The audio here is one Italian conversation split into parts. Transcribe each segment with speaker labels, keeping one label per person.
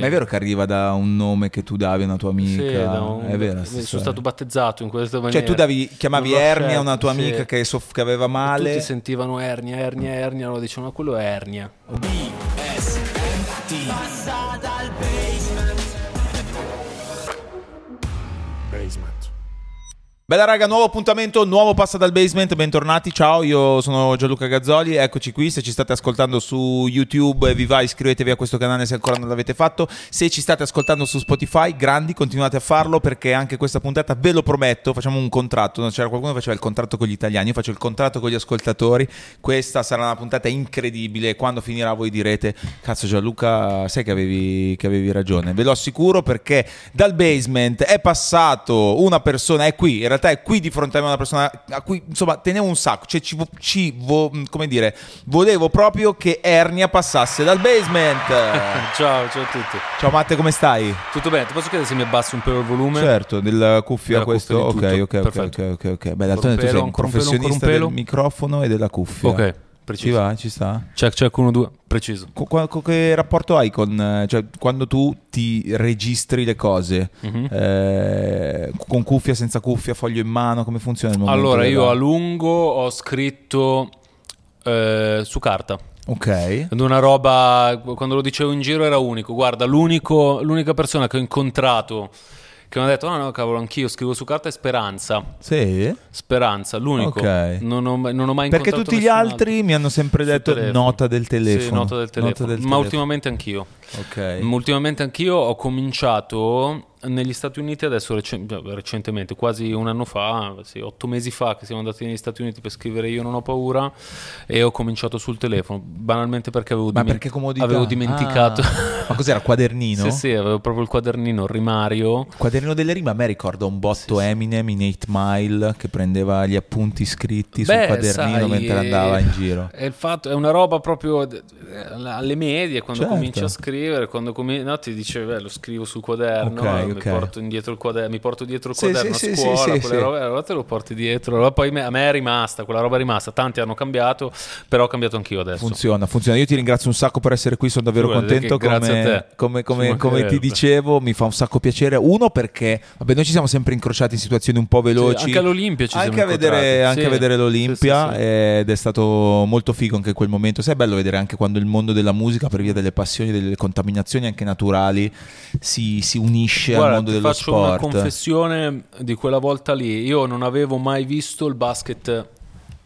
Speaker 1: Ma è vero che arriva da un nome che tu davi a una tua amica?
Speaker 2: Sì, un-
Speaker 1: è vero.
Speaker 2: sono
Speaker 1: storia.
Speaker 2: stato battezzato in questa maniera.
Speaker 1: Cioè tu davi, chiamavi
Speaker 2: Non
Speaker 1: Ernia a una tua
Speaker 2: sì.
Speaker 1: amica che, soff- che aveva male.
Speaker 2: Tutti sentivano ernia, ernia, ernia, allora dicevano quello è ernia.
Speaker 1: Bella raga, nuovo appuntamento, nuovo Passa dal Basement, bentornati, ciao, io sono Gianluca Gazzoli, eccoci qui, se ci state ascoltando su YouTube vi va, iscrivetevi a questo canale se ancora non l'avete fatto, se ci state ascoltando su Spotify, grandi, continuate a farlo perché anche questa puntata, ve lo prometto, facciamo un contratto, c'era qualcuno che faceva il contratto con gli italiani, io faccio il contratto con gli ascoltatori, questa sarà una puntata incredibile, quando finirà voi direte, cazzo Gianluca, sai che avevi, che avevi ragione, ve lo assicuro perché dal basement è passato una persona, è qui, in realtà è qui di fronte a me una persona a cui insomma tenevo un sacco, cioè ci, ci vo- come dire, volevo proprio che Ernia passasse dal basement.
Speaker 2: Ciao, ciao a tutti.
Speaker 1: Ciao Matte, come stai?
Speaker 2: Tutto bene? Ti posso chiedere se mi abbassi un po' il volume?
Speaker 1: Certo, della cuffia
Speaker 2: Della
Speaker 1: questo.
Speaker 2: cuffia
Speaker 1: ok, ok, ok, ok, ok. Beh, d'altronde
Speaker 2: un
Speaker 1: tu sei
Speaker 2: pelo,
Speaker 1: un
Speaker 2: ancora un pelo,
Speaker 1: professionista
Speaker 2: un pelo?
Speaker 1: del microfono e della cuffia.
Speaker 2: Ok,
Speaker 1: Ci
Speaker 2: preciso.
Speaker 1: va, ci sta.
Speaker 2: Check, check, uno, due, preciso.
Speaker 1: Co- co- che rapporto hai con, eh, cioè, quando tu ti registri le cose?
Speaker 2: Mhm.
Speaker 1: Eh, con cuffia, senza cuffia, foglio in mano, come funziona il momento?
Speaker 2: Allora, io a lungo ho scritto eh, su carta.
Speaker 1: Ok.
Speaker 2: Ed una roba, quando lo dicevo in giro era unico. Guarda, l'unico, l'unica persona che ho incontrato che mi ha detto: No, no, cavolo, anch'io scrivo su carta Speranza.
Speaker 1: Sì?
Speaker 2: Speranza, l'unico.
Speaker 1: Ok.
Speaker 2: Non ho, mai- non ho mai
Speaker 1: Perché tutti gli altri
Speaker 2: altro.
Speaker 1: mi hanno sempre detto nota del telefono.
Speaker 2: Sì, nota del telefono. Ma
Speaker 1: telefono.
Speaker 2: ultimamente anch'io.
Speaker 1: Ok.
Speaker 2: Ma Ultimamente anch'io ho cominciato negli Stati Uniti adesso recen- recentemente, quasi un anno fa, sì, otto mesi fa che siamo andati negli Stati Uniti per scrivere Io non ho paura e ho cominciato sul telefono, banalmente perché avevo,
Speaker 1: Ma
Speaker 2: dimen-
Speaker 1: perché
Speaker 2: avevo dimenticato.
Speaker 1: Ah. Ma cos'era, quadernino?
Speaker 2: sì, sì, avevo proprio il quadernino, il rimario.
Speaker 1: Quadernino delle rime a me ricorda un botto Eminem in 8 Mile che prendeva gli appunti scritti sul
Speaker 2: Beh,
Speaker 1: quadernino
Speaker 2: sai,
Speaker 1: mentre andava in giro.
Speaker 2: È, il fatto, è una roba proprio alle medie, quando
Speaker 1: Certo.
Speaker 2: cominci a scrivere, quando comi- no, ti dice, beh, lo scrivo sul quaderno,
Speaker 1: Ok,
Speaker 2: eh, mi,
Speaker 1: ok.
Speaker 2: porto indietro il quaderno, mi porto dietro il
Speaker 1: Sì,
Speaker 2: quaderno
Speaker 1: sì,
Speaker 2: a scuola,
Speaker 1: sì,
Speaker 2: quelle robe, allora te lo porti dietro, allora poi me- a me è rimasta, quella roba è rimasta, tanti hanno cambiato, però ho cambiato anch'io adesso.
Speaker 1: Funziona, funziona. Io ti ringrazio un sacco per essere qui, sono davvero contento. come,
Speaker 2: a te.
Speaker 1: come- come- come ti dicevo, mi fa un sacco piacere. Uno perché, vabbè, noi ci siamo sempre incrociati in situazioni un po' veloci.
Speaker 2: anche all'Olimpia ci
Speaker 1: anche
Speaker 2: siamo
Speaker 1: a vedere, anche a vedere l'Olimpia
Speaker 2: sì.
Speaker 1: ed è stato molto figo anche quel momento. Sai, è bello vedere anche quando il mondo della musica, per via delle passioni, delle contaminazioni anche naturali, si, si unisce al
Speaker 2: Guarda,
Speaker 1: mondo
Speaker 2: ti
Speaker 1: dello
Speaker 2: faccio una
Speaker 1: sport.
Speaker 2: confessione di quella volta lì. Io non avevo mai visto il basket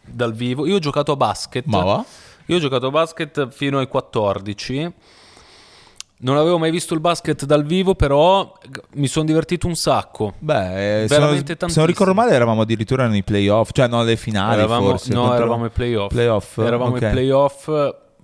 Speaker 2: dal vivo. Io ho giocato a basket.
Speaker 1: Ma va?
Speaker 2: Io ho giocato a basket fino ai 14. Non avevo mai visto il basket dal vivo, però mi sono divertito un sacco.
Speaker 1: Beh, eh,
Speaker 2: Veramente
Speaker 1: se non ricordo male, eravamo addirittura nei playoff, cioè no, alle finali
Speaker 2: eravamo,
Speaker 1: forse.
Speaker 2: no, eravamo ai playoff.
Speaker 1: Playoff,
Speaker 2: Eravamo
Speaker 1: ok.
Speaker 2: ai playoff,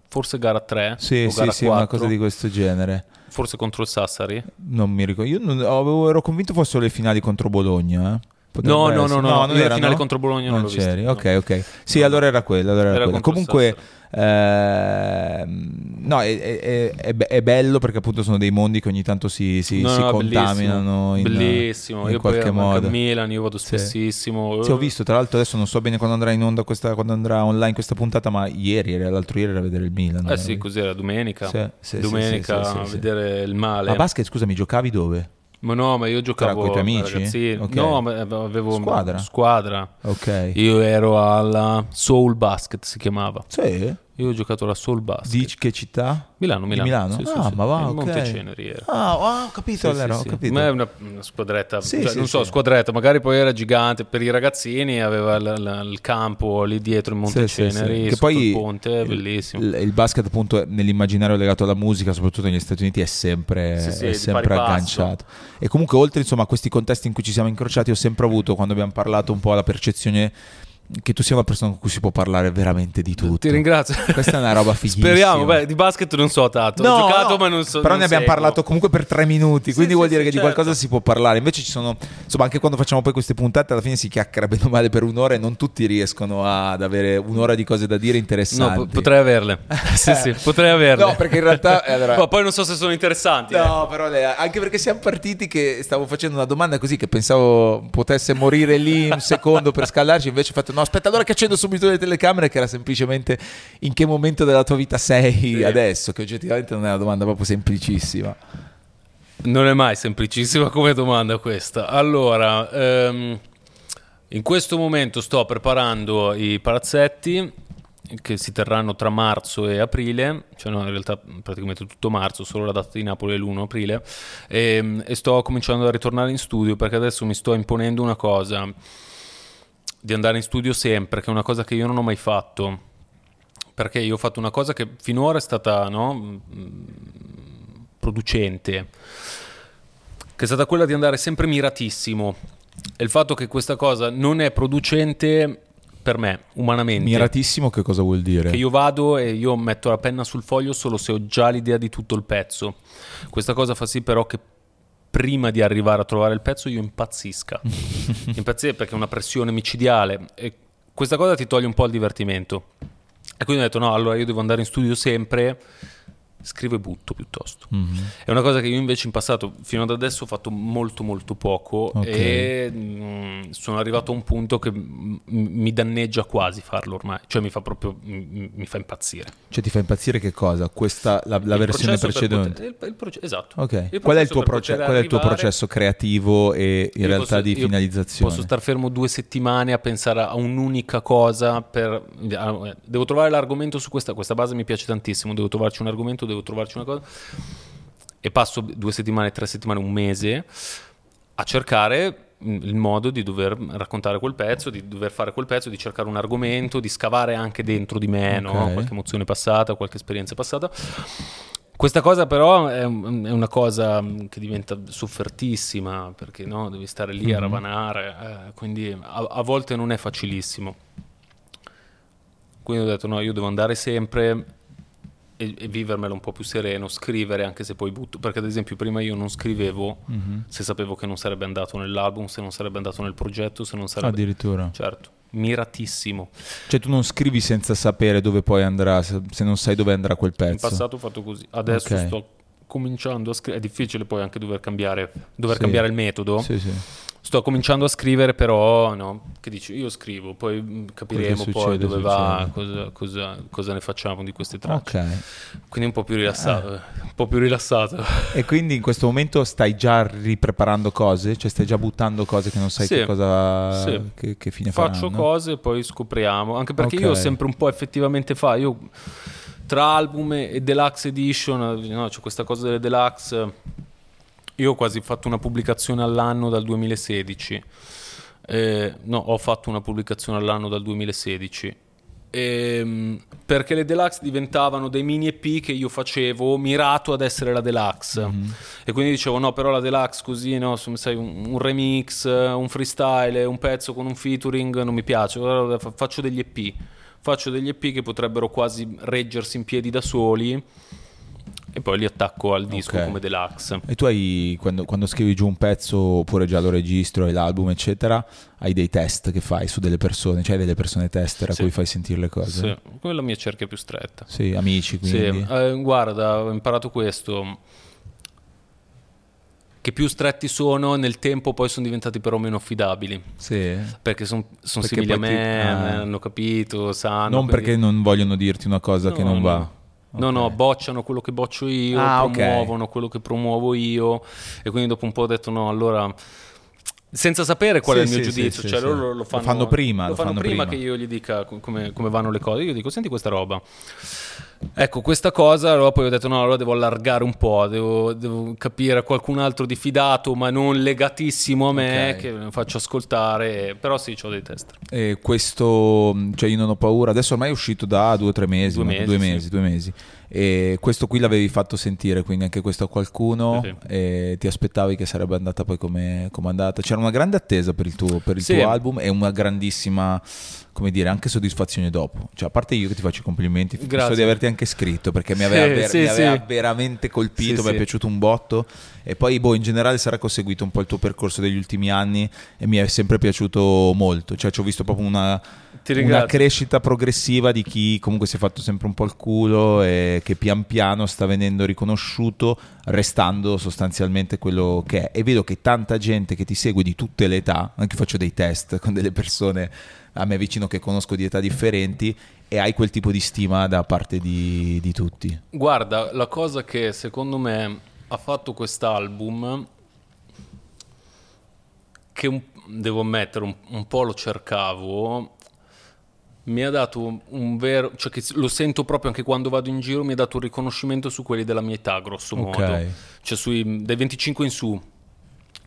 Speaker 2: forse gara 3
Speaker 1: Sì,
Speaker 2: o
Speaker 1: sì,
Speaker 2: gara
Speaker 1: sì, una
Speaker 2: 4,
Speaker 1: cosa di questo genere.
Speaker 2: forse contro il Sassari.
Speaker 1: Non mi ricordo. Io non- avevo- ero convinto fossero le finali contro Bologna. eh.
Speaker 2: No, no,
Speaker 1: essere.
Speaker 2: no, no,
Speaker 1: non
Speaker 2: io le
Speaker 1: erano?
Speaker 2: finali contro Bologna non viste,
Speaker 1: c'eri.
Speaker 2: no.
Speaker 1: Ok, ok. Sì, allora era quella. Era
Speaker 2: Era
Speaker 1: Comunque, ehm, no, è, è- è- è bello perché appunto sono dei mondi che ogni tanto si, si-
Speaker 2: No,
Speaker 1: si
Speaker 2: no,
Speaker 1: contaminano in,
Speaker 2: bellissimo.
Speaker 1: in
Speaker 2: io
Speaker 1: qualche modo.
Speaker 2: a Milan, io vado spessissimo.
Speaker 1: Sì, ho visto, tra l'altro adesso non so bene quando andrà in onda questa, quando andrà online questa puntata, ma ieri, l'altro ieri era a vedere il Milan.
Speaker 2: Eh sì, così era domenica.
Speaker 1: Sì, sì,
Speaker 2: domenica a vedere il male.
Speaker 1: A basket, scusami, giocavi dove?
Speaker 2: Ma no, ma io giocavo
Speaker 1: coi tuoi
Speaker 2: da
Speaker 1: amici?
Speaker 2: ragazzino.
Speaker 1: Ok.
Speaker 2: No, ma avevo
Speaker 1: Squadra?
Speaker 2: squadra.
Speaker 1: Ok.
Speaker 2: Io ero alla Soul Basket, si chiamava.
Speaker 1: Sì?
Speaker 2: Io ho giocato alla Soul Basket.
Speaker 1: Di che città?
Speaker 2: Milano, Milano.
Speaker 1: Milano?
Speaker 2: Sì, sì,
Speaker 1: ah,
Speaker 2: sì.
Speaker 1: ma va,
Speaker 2: In
Speaker 1: ok.
Speaker 2: Monteceneri era.
Speaker 1: Ah, ah, ho capito
Speaker 2: Sì,
Speaker 1: allora,
Speaker 2: sì,
Speaker 1: ho
Speaker 2: sì.
Speaker 1: capito.
Speaker 2: Ma è una, una squadretta,
Speaker 1: Sì,
Speaker 2: cioè,
Speaker 1: sì,
Speaker 2: non so,
Speaker 1: sì.
Speaker 2: squadretta, magari poi era gigante per i ragazzini, aveva il, il- il campo lì dietro in
Speaker 1: Sì, sì,
Speaker 2: Monteceneri,
Speaker 1: sì. Poi
Speaker 2: il ponte,
Speaker 1: il-
Speaker 2: bellissimo.
Speaker 1: Il, il basket, appunto, nell'immaginario legato alla musica, soprattutto negli Stati Uniti, è sempre,
Speaker 2: Sì, sì,
Speaker 1: è sempre agganciato. E comunque, oltre insomma, a questi contesti in cui ci siamo incrociati, ho sempre avuto, quando abbiamo parlato, un po' la percezione che tu sia una persona con cui si può parlare veramente di tutto.
Speaker 2: Ti ringrazio.
Speaker 1: Questa è una roba fighissima.
Speaker 2: Speriamo, beh, di basket non so tanto.
Speaker 1: No,
Speaker 2: ho giocato,
Speaker 1: no,
Speaker 2: ma non so.
Speaker 1: Però
Speaker 2: non
Speaker 1: ne abbiamo
Speaker 2: seguo.
Speaker 1: parlato comunque per tre minuti, quindi
Speaker 2: sì,
Speaker 1: vuol
Speaker 2: sì,
Speaker 1: dire che di
Speaker 2: certo.
Speaker 1: qualcosa si può parlare. Invece ci sono, insomma, anche quando facciamo poi queste puntate, alla fine si chiacchiera bene o male per un'ora e non tutti riescono ad avere un'ora di cose da dire
Speaker 2: No,
Speaker 1: interessanti.
Speaker 2: po- potrei averle. sì, sì, potrei averle.
Speaker 1: No, perché in realtà eh, allora-
Speaker 2: Ma poi non so se sono interessanti. eh.
Speaker 1: No, però le- anche perché siamo partiti che stavo facendo una domanda così che pensavo potesse morire lì un secondo per scaldarci, invece ho fatto no, aspetta, allora che accendo subito le telecamere che era semplicemente in che momento della tua vita sei
Speaker 2: Sì.
Speaker 1: adesso, che oggettivamente non è una domanda proprio semplicissima.
Speaker 2: Non è mai semplicissima come domanda questa. Allora, ehm, in questo momento sto preparando i palazzetti che si terranno tra marzo e aprile, cioè no, in realtà praticamente tutto marzo, solo la data di Napoli è l'1 aprile, e, ehm, e sto cominciando a ritornare in studio perché adesso mi sto imponendo una cosa, di andare in studio sempre, che è una cosa che io non ho mai fatto, perché io ho fatto una cosa che finora è stata no, producente, che è stata quella di andare sempre miratissimo. E il fatto che questa cosa non è producente per me, umanamente.
Speaker 1: Miratissimo che cosa vuol dire?
Speaker 2: Che io vado e io metto la penna sul foglio solo se ho già l'idea di tutto il pezzo. Questa cosa fa sì però che prima di arrivare a trovare il pezzo io impazzisca. Impazzire perché è una pressione micidiale e questa cosa ti toglie un po' il divertimento. E quindi ho detto no, allora io devo andare in studio sempre scrivo e butto piuttosto. Mm-hmm. È una cosa che io invece in passato, fino ad adesso, ho fatto molto molto poco okay. e mh, mm, sono arrivato a un punto che m- mi danneggia quasi farlo ormai, cioè mi fa proprio, m- mi fa impazzire.
Speaker 1: Cioè ti fa impazzire che cosa? Questa, la, la versione precedente?
Speaker 2: Poter, il, il proce- esatto.
Speaker 1: Okay. Qual, è proce- qual, è il tuo processo creativo e in realtà posso, di finalizzazione?
Speaker 2: Posso star fermo due settimane a pensare a un'unica cosa per... Devo trovare l'argomento su questa, questa base mi piace tantissimo, devo trovarci un argomento devo trovarci una cosa. E passo due settimane, tre settimane, un mese a cercare il modo di dover raccontare quel pezzo, di dover fare quel pezzo, di cercare un argomento, di scavare anche dentro di me, okay. no? qualche emozione passata, qualche esperienza passata. Questa cosa però è, una cosa che diventa soffertissima perché no? devi stare lì mm-hmm. a ravanare, eh, quindi a, a volte non è facilissimo. Quindi ho detto no, io devo andare sempre e, e, vivermelo un po' più sereno, scrivere anche se poi butto, perché ad esempio prima io non scrivevo mm-hmm. se sapevo che non sarebbe andato nell'album, se non sarebbe andato nel progetto, se non sarebbe...
Speaker 1: Addirittura.
Speaker 2: Certo, miratissimo.
Speaker 1: Cioè tu non scrivi senza sapere dove poi andrà, se, non sai dove andrà quel pezzo.
Speaker 2: In passato ho fatto così, adesso okay. sto cominciando a scrivere, è difficile poi anche dover cambiare, dover sì. cambiare il metodo.
Speaker 1: Sì, sì
Speaker 2: sto cominciando a scrivere, però no, che dici, io scrivo, poi mm, capiremo succede, poi dove succede. va, cosa, cosa, cosa, ne facciamo di queste tracce.
Speaker 1: Okay.
Speaker 2: Quindi un po' più rilassato, eh. un po' più rilassato.
Speaker 1: E quindi in questo momento stai già ripreparando cose? Cioè stai già buttando cose che non sai sì, che cosa, sì. che, che fine
Speaker 2: Faccio
Speaker 1: faranno?
Speaker 2: cose e poi scopriamo, anche perché okay. io sempre un po' effettivamente fa, io tra album e deluxe edition, no, c'è questa cosa delle deluxe io ho quasi fatto una pubblicazione all'anno dal 2016. Eh, no, ho fatto una pubblicazione all'anno dal 2016. Ehm, perché le deluxe diventavano dei mini EP che io facevo mirato ad essere la deluxe mm-hmm. e quindi dicevo no però la deluxe così no sai, un, un, remix un freestyle un pezzo con un featuring non mi piace allora faccio degli EP faccio degli EP che potrebbero quasi reggersi in piedi da soli e poi li attacco al disco okay. come deluxe.
Speaker 1: E tu hai, quando, quando, scrivi giù un pezzo oppure già lo registro, hai l'album eccetera, hai dei test che fai su delle persone, cioè delle persone tester a sì. cui fai sentire le cose?
Speaker 2: Sì, quella è la mia cerchia più stretta.
Speaker 1: Sì, amici quindi?
Speaker 2: Sì, eh, guarda, ho imparato questo che più stretti sono nel tempo poi sono diventati però meno affidabili
Speaker 1: sì.
Speaker 2: perché sono son simili a me, ti... ah. hanno capito sanno
Speaker 1: non quindi... perché non vogliono dirti una cosa no, che non no. va
Speaker 2: No, no, bocciano quello che boccio io, ah, promuovono okay. quello che promuovo io e quindi dopo un po' ho detto no, allora senza sapere qual sì, è il mio sì, giudizio, sì, cioè loro lo fanno,
Speaker 1: lo fanno prima,
Speaker 2: lo fanno, fanno prima, prima, che io gli dica come, come vanno le cose, io dico senti questa roba. Ecco, questa cosa, allora poi ho detto no, allora devo allargare un po', devo, devo capire qualcun altro di fidato, ma non legatissimo a me, okay. che faccio ascoltare, però sì, ho dei test.
Speaker 1: E questo, cioè io non ho paura, adesso ormai è uscito da due o tre mesi, due mesi, due mesi, due mesi. E questo qui l'avevi fatto sentire, quindi anche questo a qualcuno, sì, sì. e ti aspettavi che sarebbe andata poi come, come andata. C'era una grande attesa per il tuo, per il tuo album e una grandissima come dire, anche soddisfazione dopo. Cioè, a parte io che ti faccio i complimenti, penso di averti anche scritto perché mi aveva, ver- sì, mi aveva sì. veramente colpito, mi è piaciuto un botto. E poi, boh, in generale sarà che ho seguito un po' il tuo percorso degli ultimi anni e mi è sempre piaciuto molto. Cioè, ci ho visto proprio una, una crescita progressiva di chi comunque si è fatto sempre un po' il culo e che pian piano sta venendo riconosciuto, restando sostanzialmente quello che è. E vedo che tanta gente che ti segue di tutte le età, anche faccio dei test con delle persone a me vicino che conosco di età differenti e hai quel tipo di stima da parte di, di tutti?
Speaker 2: Guarda, la cosa che secondo me ha fatto quest'album che un, devo ammettere un, un po' lo cercavo mi ha dato un, vero, cioè che lo sento proprio anche quando vado in giro, mi ha dato un riconoscimento su quelli della mia età, grosso modo,
Speaker 1: Ok.
Speaker 2: cioè sui, dai 25 in su.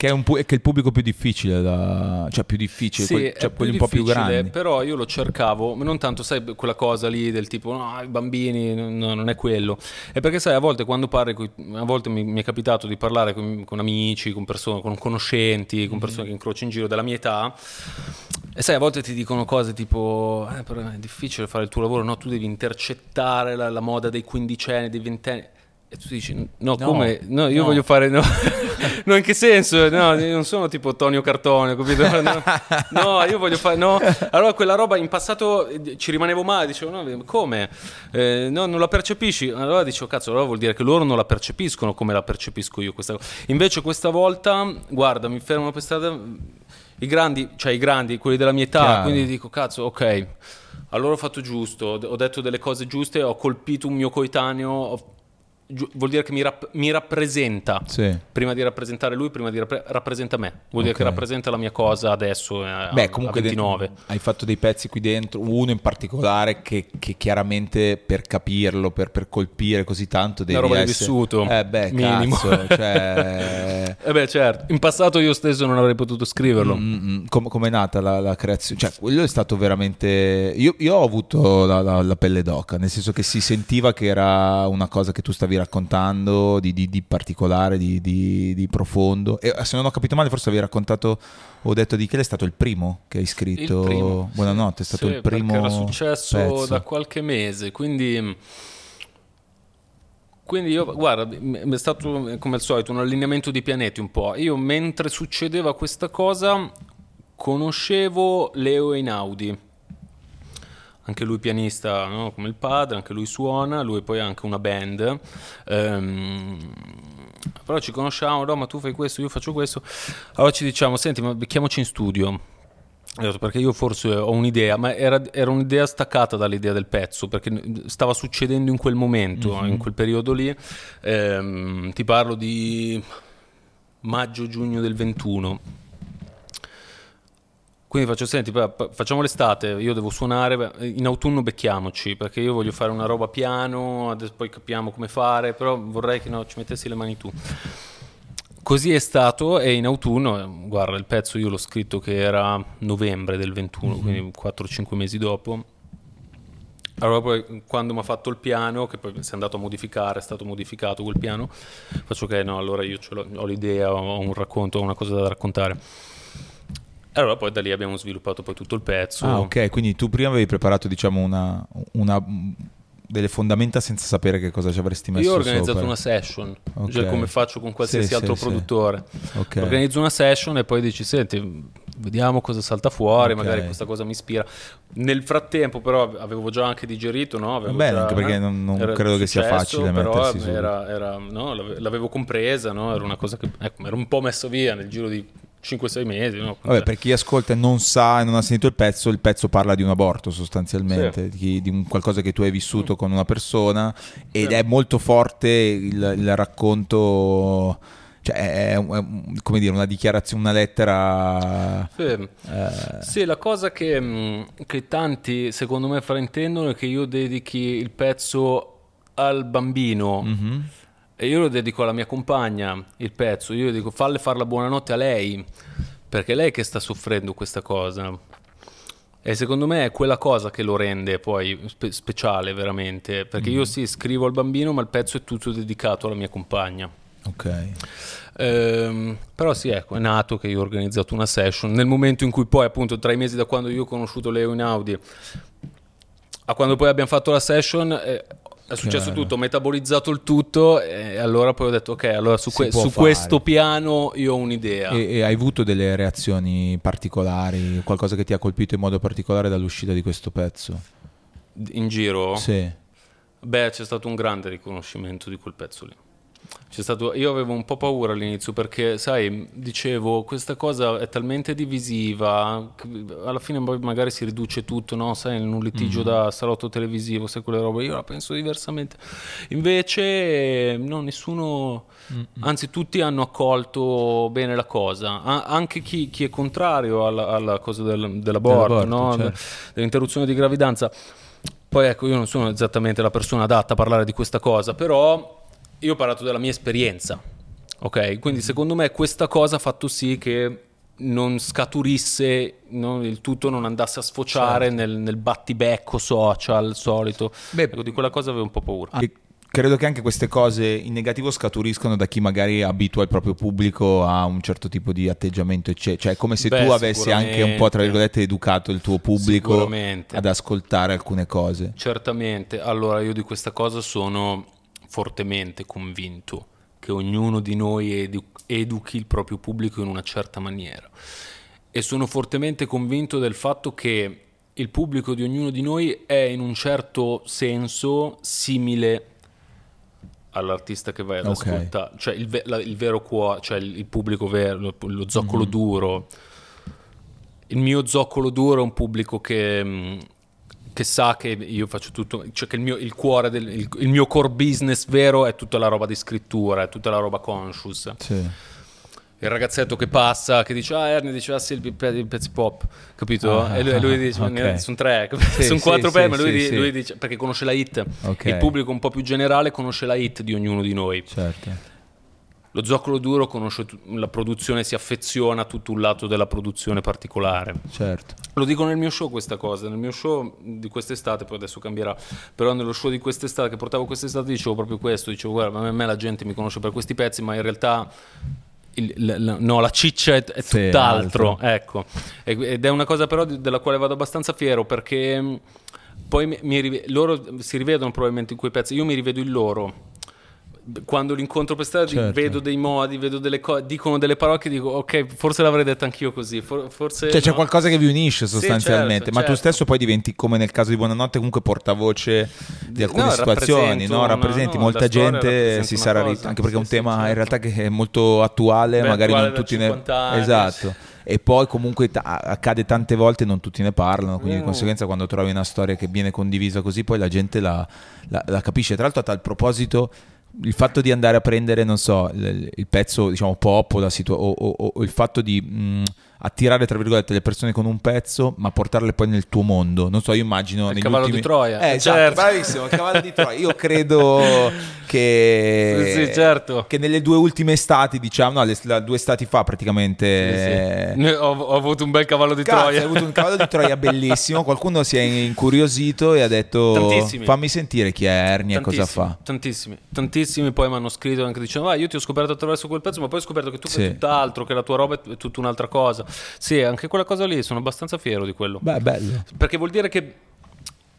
Speaker 1: Che è, un che è il pubblico più difficile, da... cioè più difficile,
Speaker 2: Sì,
Speaker 1: quel- cioè quelli un po' più grandi.
Speaker 2: Però io lo cercavo, non tanto, sai, quella cosa lì del tipo, no, i bambini, no, non è quello. È perché, sai, a volte quando parli, a volte mi, mi è capitato di parlare con, con amici, con persone, con conoscenti, con
Speaker 1: Mhm.
Speaker 2: persone che incrocio in giro della mia età. E sai, a volte ti dicono cose tipo, eh, però è difficile fare il tuo lavoro, no, tu devi intercettare la, la moda dei quindicenni, dei ventenni. E tu dici, no,
Speaker 1: No,
Speaker 2: come? No, io
Speaker 1: no.
Speaker 2: voglio fare... No. no, in che senso? No, non sono tipo Tonio Cartone, capito? No, no, io voglio fare... No. Allora quella roba in passato eh, ci rimanevo male, dicevo, no, come? Eh, no, non la percepisci? Allora dicevo, cazzo, allora vuol dire che loro non la percepiscono come la percepisco io questa cosa. Invece questa volta, guarda, mi fermano per strada... I grandi, cioè i grandi, quelli della mia età,
Speaker 1: Chiaro.
Speaker 2: quindi dico, cazzo, ok, allora ho fatto giusto, ho detto delle cose giuste, ho colpito un mio coetaneo, ho- vuol dire che mi, rap- mi rappresenta.
Speaker 1: Sì.
Speaker 2: Prima di rappresentare lui, prima di rappre- rappresenta me. Vuol dire
Speaker 1: Ok.
Speaker 2: che rappresenta la mia cosa adesso, eh, a,
Speaker 1: Beh,
Speaker 2: a
Speaker 1: comunque de-
Speaker 2: 29.
Speaker 1: hai fatto dei pezzi qui dentro, uno in particolare che, che chiaramente per capirlo, per, per colpire così tanto devi
Speaker 2: Una roba
Speaker 1: essere...
Speaker 2: vissuto,
Speaker 1: Eh beh,
Speaker 2: minimo.
Speaker 1: cazzo, cioè...
Speaker 2: Eh beh, certo. In passato io stesso non avrei potuto scriverlo.
Speaker 1: Mm, mm, com- com'è nata la, la creazione? Cioè, quello è stato veramente. Io, io ho avuto la, la- la pelle d'oca, nel senso che si sentiva che era una cosa che tu stavi raccontando di, di- di particolare, di, di- profondo. E se non ho capito male, forse avevi raccontato, ho detto di che è stato il primo che hai scritto.
Speaker 2: Primo.
Speaker 1: Buonanotte, è stato
Speaker 2: Sì,
Speaker 1: il primo.
Speaker 2: era successo
Speaker 1: pezzo.
Speaker 2: da qualche mese, quindi... Quindi io, guarda, è stato eh, come al solito un allineamento di pianeti un po'. Io mentre succedeva questa cosa conoscevo Leo Einaudi, anche lui pianista no? come il padre, anche lui suona, lui poi ha anche una band. Ehm, però ci conosciamo, no, ma tu fai questo, io faccio questo. Allora ci diciamo, senti, ma becchiamoci in studio. Detto, Perché io forse ho un'idea, ma era, era un'idea staccata dall'idea del pezzo, perché stava succedendo in quel momento, in quel periodo lì. Ehm, ti parlo di maggio-giugno del 21. Quindi faccio, senti, pa- facciamo l'estate, io devo suonare, beh, in autunno becchiamoci, perché io voglio fare una roba piano, poi capiamo come fare, però vorrei che no, ci mettessi le mani tu. Così è stato e in autunno, eh, guarda, il pezzo io l'ho scritto che era novembre del 21, quindi 4-5 mesi dopo. Allora poi quando mi ha fatto il piano, che poi si è andato a modificare, è stato modificato quel piano, faccio ok, no, allora io ho l'idea, ho un racconto, ho una cosa da raccontare. Allora poi da lì abbiamo sviluppato poi tutto il pezzo.
Speaker 1: Ah, ok, quindi tu prima avevi preparato, diciamo, una, una- delle fondamenta senza sapere che cosa ci avresti messo
Speaker 2: Io ho organizzato
Speaker 1: sopra.
Speaker 2: una session,
Speaker 1: Ok.
Speaker 2: cioè come faccio con qualsiasi
Speaker 1: Sì,
Speaker 2: altro
Speaker 1: sì, sì.
Speaker 2: produttore.
Speaker 1: Ok.
Speaker 2: Organizzo una session e poi dici, senti, vediamo cosa salta fuori,
Speaker 1: Ok.
Speaker 2: magari questa cosa mi ispira. Nel frattempo però avevo già anche digerito, no? Avevo
Speaker 1: Beh,
Speaker 2: già-
Speaker 1: anche perché
Speaker 2: eh,
Speaker 1: non- non credo che sia
Speaker 2: successo,
Speaker 1: facile
Speaker 2: però
Speaker 1: mettersi su.
Speaker 2: Era, era- no, l'ave- l'avevo compresa, no? Era una cosa che ecco, mi ero un po' messo via nel giro di 5-6 mesi. No?
Speaker 1: Vabbè, per chi ascolta e non sa e non ha sentito il pezzo, il pezzo parla di un aborto sostanzialmente, di, di un qualcosa che tu hai vissuto con una persona ed
Speaker 2: Sì.
Speaker 1: è molto forte il, il racconto, cioè è, è come dire, una dichiarazione, una lettera...
Speaker 2: Sì.
Speaker 1: eh,
Speaker 2: Sì, la cosa che, mh, che tanti secondo me fraintendono è che io dedichi il pezzo al bambino
Speaker 1: mhm.
Speaker 2: E io lo dedico alla mia compagna il pezzo, io dico falle fare la buonanotte a lei perché è lei che sta soffrendo questa cosa. E secondo me è quella cosa che lo rende poi spe- speciale veramente. Perché io sì scrivo al bambino ma il pezzo è tutto dedicato alla mia compagna.
Speaker 1: Ok.
Speaker 2: Ehm, però sì, ecco, è nato che io ho organizzato una session. Nel momento in cui poi, appunto, tra i mesi da quando io ho conosciuto Leo in Audi a quando poi abbiamo fatto la session, eh, è successo
Speaker 1: Chiaro.
Speaker 2: tutto, ho metabolizzato il tutto e allora poi ho detto, ok, allora su, que- su questo piano io ho un'idea.
Speaker 1: E, e hai avuto delle reazioni particolari, qualcosa che ti ha colpito in modo particolare dall'uscita di questo pezzo?
Speaker 2: In giro?
Speaker 1: Sì.
Speaker 2: Beh, c'è stato un grande riconoscimento di quel pezzo lì. C'è stato, io avevo un po' paura all'inizio perché, sai, dicevo, questa cosa è talmente divisiva, che alla fine poi magari si riduce tutto, no? Sai, in un litigio mm-hmm. da salotto televisivo, sai, quelle robe, io la penso diversamente. Invece, no, nessuno, mm-hmm. anzi tutti hanno accolto bene la cosa, A- anche chi, chi, è contrario alla, alla cosa del, dell'aborto, dell'aborto no? certo. dell'interruzione di gravidanza. Poi ecco, io non sono esattamente la persona adatta a parlare di questa cosa, però io ho parlato della mia esperienza, ok? Quindi secondo me questa cosa ha fatto sì che non scaturisse, no, il tutto non andasse a sfociare certo. nel, nel, battibecco social solito. Beh, ecco, di quella cosa avevo un po' paura.
Speaker 1: E credo che anche queste cose in negativo scaturiscono da chi magari abitua il proprio pubblico a un certo tipo di atteggiamento, cioè è come se Beh, tu avessi anche un po' tra virgolette educato il tuo pubblico ad ascoltare alcune cose.
Speaker 2: Certamente, allora io di questa cosa sono fortemente convinto che ognuno di noi edu- educhi il proprio pubblico in una certa maniera e sono fortemente convinto del fatto che il pubblico di ognuno di noi è in un certo senso simile all'artista che vai ad okay. ascoltare, cioè il, ve- la, il, vero cuore, cioè il, il pubblico vero, lo, lo zoccolo mm-hmm. duro. Il mio zoccolo duro è un pubblico che mm, che sa che io faccio tutto, cioè che il mio, il cuore, del, il, il, mio core business vero è tutta la roba di scrittura, è tutta la roba conscious. Sì. Il ragazzetto che passa, che dice, ah Ernie diceva ah, sì, il, il pezzi pop, capito? Ah, e, lui, lui, dice, okay. sono tre, sì, sono quattro sì, pezzi, ma lui, sì, lui, dice, perché conosce la hit. Okay. Il pubblico un po' più generale conosce la hit di ognuno di noi. Certo. Lo zoccolo duro conosce la produzione, si affeziona a tutto un lato della produzione particolare.
Speaker 1: Certo.
Speaker 2: Lo dico nel mio show questa cosa, nel mio show di quest'estate, poi adesso cambierà, però nello show di quest'estate che portavo quest'estate dicevo proprio questo, dicevo guarda, a me la gente mi conosce per questi pezzi, ma in realtà il, la, no, la ciccia è, è sì, tutt'altro, altro. ecco. Ed è una cosa però della quale vado abbastanza fiero perché poi mi, mi, loro si rivedono probabilmente in quei pezzi, io mi rivedo in loro quando l'incontro per strada certo. vedo dei modi, vedo delle cose, dicono delle parole che dico ok, forse l'avrei detto anch'io così, For- forse
Speaker 1: cioè, no. c'è qualcosa che vi unisce sostanzialmente, sì, certo, ma certo. tu stesso poi diventi come nel caso di Buonanotte comunque portavoce di alcune no, situazioni, no? rappresenti una, molta gente si sarà cosa, anche perché è un tema certo. in realtà che è molto attuale, Beh, magari attuale non tutti ne
Speaker 2: anni,
Speaker 1: Esatto. E poi comunque t- accade tante volte non tutti ne parlano, quindi mm. di conseguenza quando trovi una storia che viene condivisa così poi la gente la, la, la capisce. Tra l'altro a tal proposito il fatto di andare a prendere, non so, il, il pezzo diciamo pop o, situa- o, o, o il fatto di mh, attirare tra virgolette le persone con un pezzo, ma portarle poi nel tuo mondo. Non so, io immagino.
Speaker 2: Il cavallo
Speaker 1: ultimi...
Speaker 2: di Troia.
Speaker 1: Eh, esatto, certo. bravissimo, il cavallo di Troia. Io credo che,
Speaker 2: sì, sì, certo.
Speaker 1: che nelle due ultime estati, diciamo, no, le, la, due estati fa praticamente.
Speaker 2: Sì, ho, ho, avuto un bel cavallo di Cazzo, Troia.
Speaker 1: Hai avuto un cavallo di Troia bellissimo. Qualcuno si è incuriosito e ha detto: Tantissimi. Fammi sentire chi è Ernie e cosa fa.
Speaker 2: Tantissimi, tantissimi poi mi hanno scritto anche dicendo: ah, Io ti ho scoperto attraverso quel pezzo, ma poi ho scoperto che tu fai tutt'altro, che la tua roba è tutta un'altra cosa. Sì, anche quella cosa lì, sono abbastanza fiero di quello.
Speaker 1: Beh, bello.
Speaker 2: Perché vuol dire che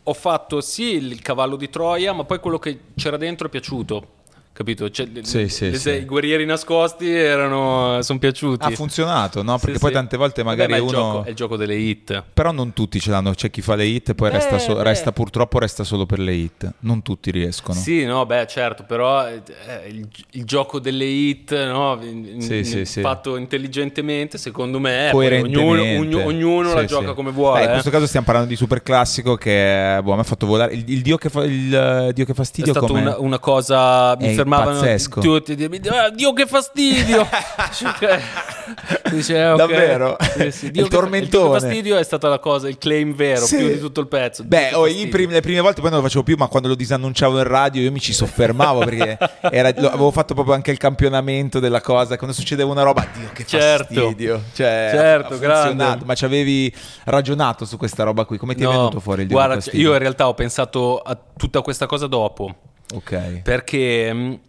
Speaker 2: ho fatto sì il cavallo di Troia, ma poi quello che c'era dentro è piaciuto capito? Cioè, sì, sì, le, sì. I guerrieri nascosti erano, sono piaciuti.
Speaker 1: Ha funzionato, no? Perché poi tante volte magari
Speaker 2: Vabbè,
Speaker 1: uno...
Speaker 2: È il, gioco, è il, gioco, delle hit.
Speaker 1: Però non tutti ce l'hanno, c'è chi fa le hit e poi eh, resta, so- resta, purtroppo resta solo per le hit. Non tutti riescono.
Speaker 2: Sì, no, beh, certo, però eh, il, il, gioco delle hit, no? In, in, fatto intelligentemente, secondo me, ognuno, ognuno, ognuno la gioca come vuole.
Speaker 1: Eh, in questo caso stiamo parlando di super classico che boh, mi ha fatto volare. Il, dio, che fa, il dio che fastidio
Speaker 2: è stata una, una, cosa... Mi fermavano...
Speaker 1: Pazzesco.
Speaker 2: tutti ah, Dio che fastidio!
Speaker 1: Dice, okay. davvero?
Speaker 2: sì, sì. Dio il che, tormentone il fastidio è stata la cosa il claim vero sì. più di tutto il pezzo
Speaker 1: beh oh, prim- le prime volte poi non lo facevo più ma quando lo disannunciavo in radio io mi ci soffermavo perché era, lo, avevo fatto proprio anche il campionamento della cosa quando succedeva una roba Dio che certo. fastidio. Cioè,
Speaker 2: certo grande.
Speaker 1: ma ci avevi ragionato su questa roba qui? Come ti no, è venuto fuori il Dio
Speaker 2: guarda io in realtà ho pensato a tutta questa cosa dopo
Speaker 1: ok
Speaker 2: perché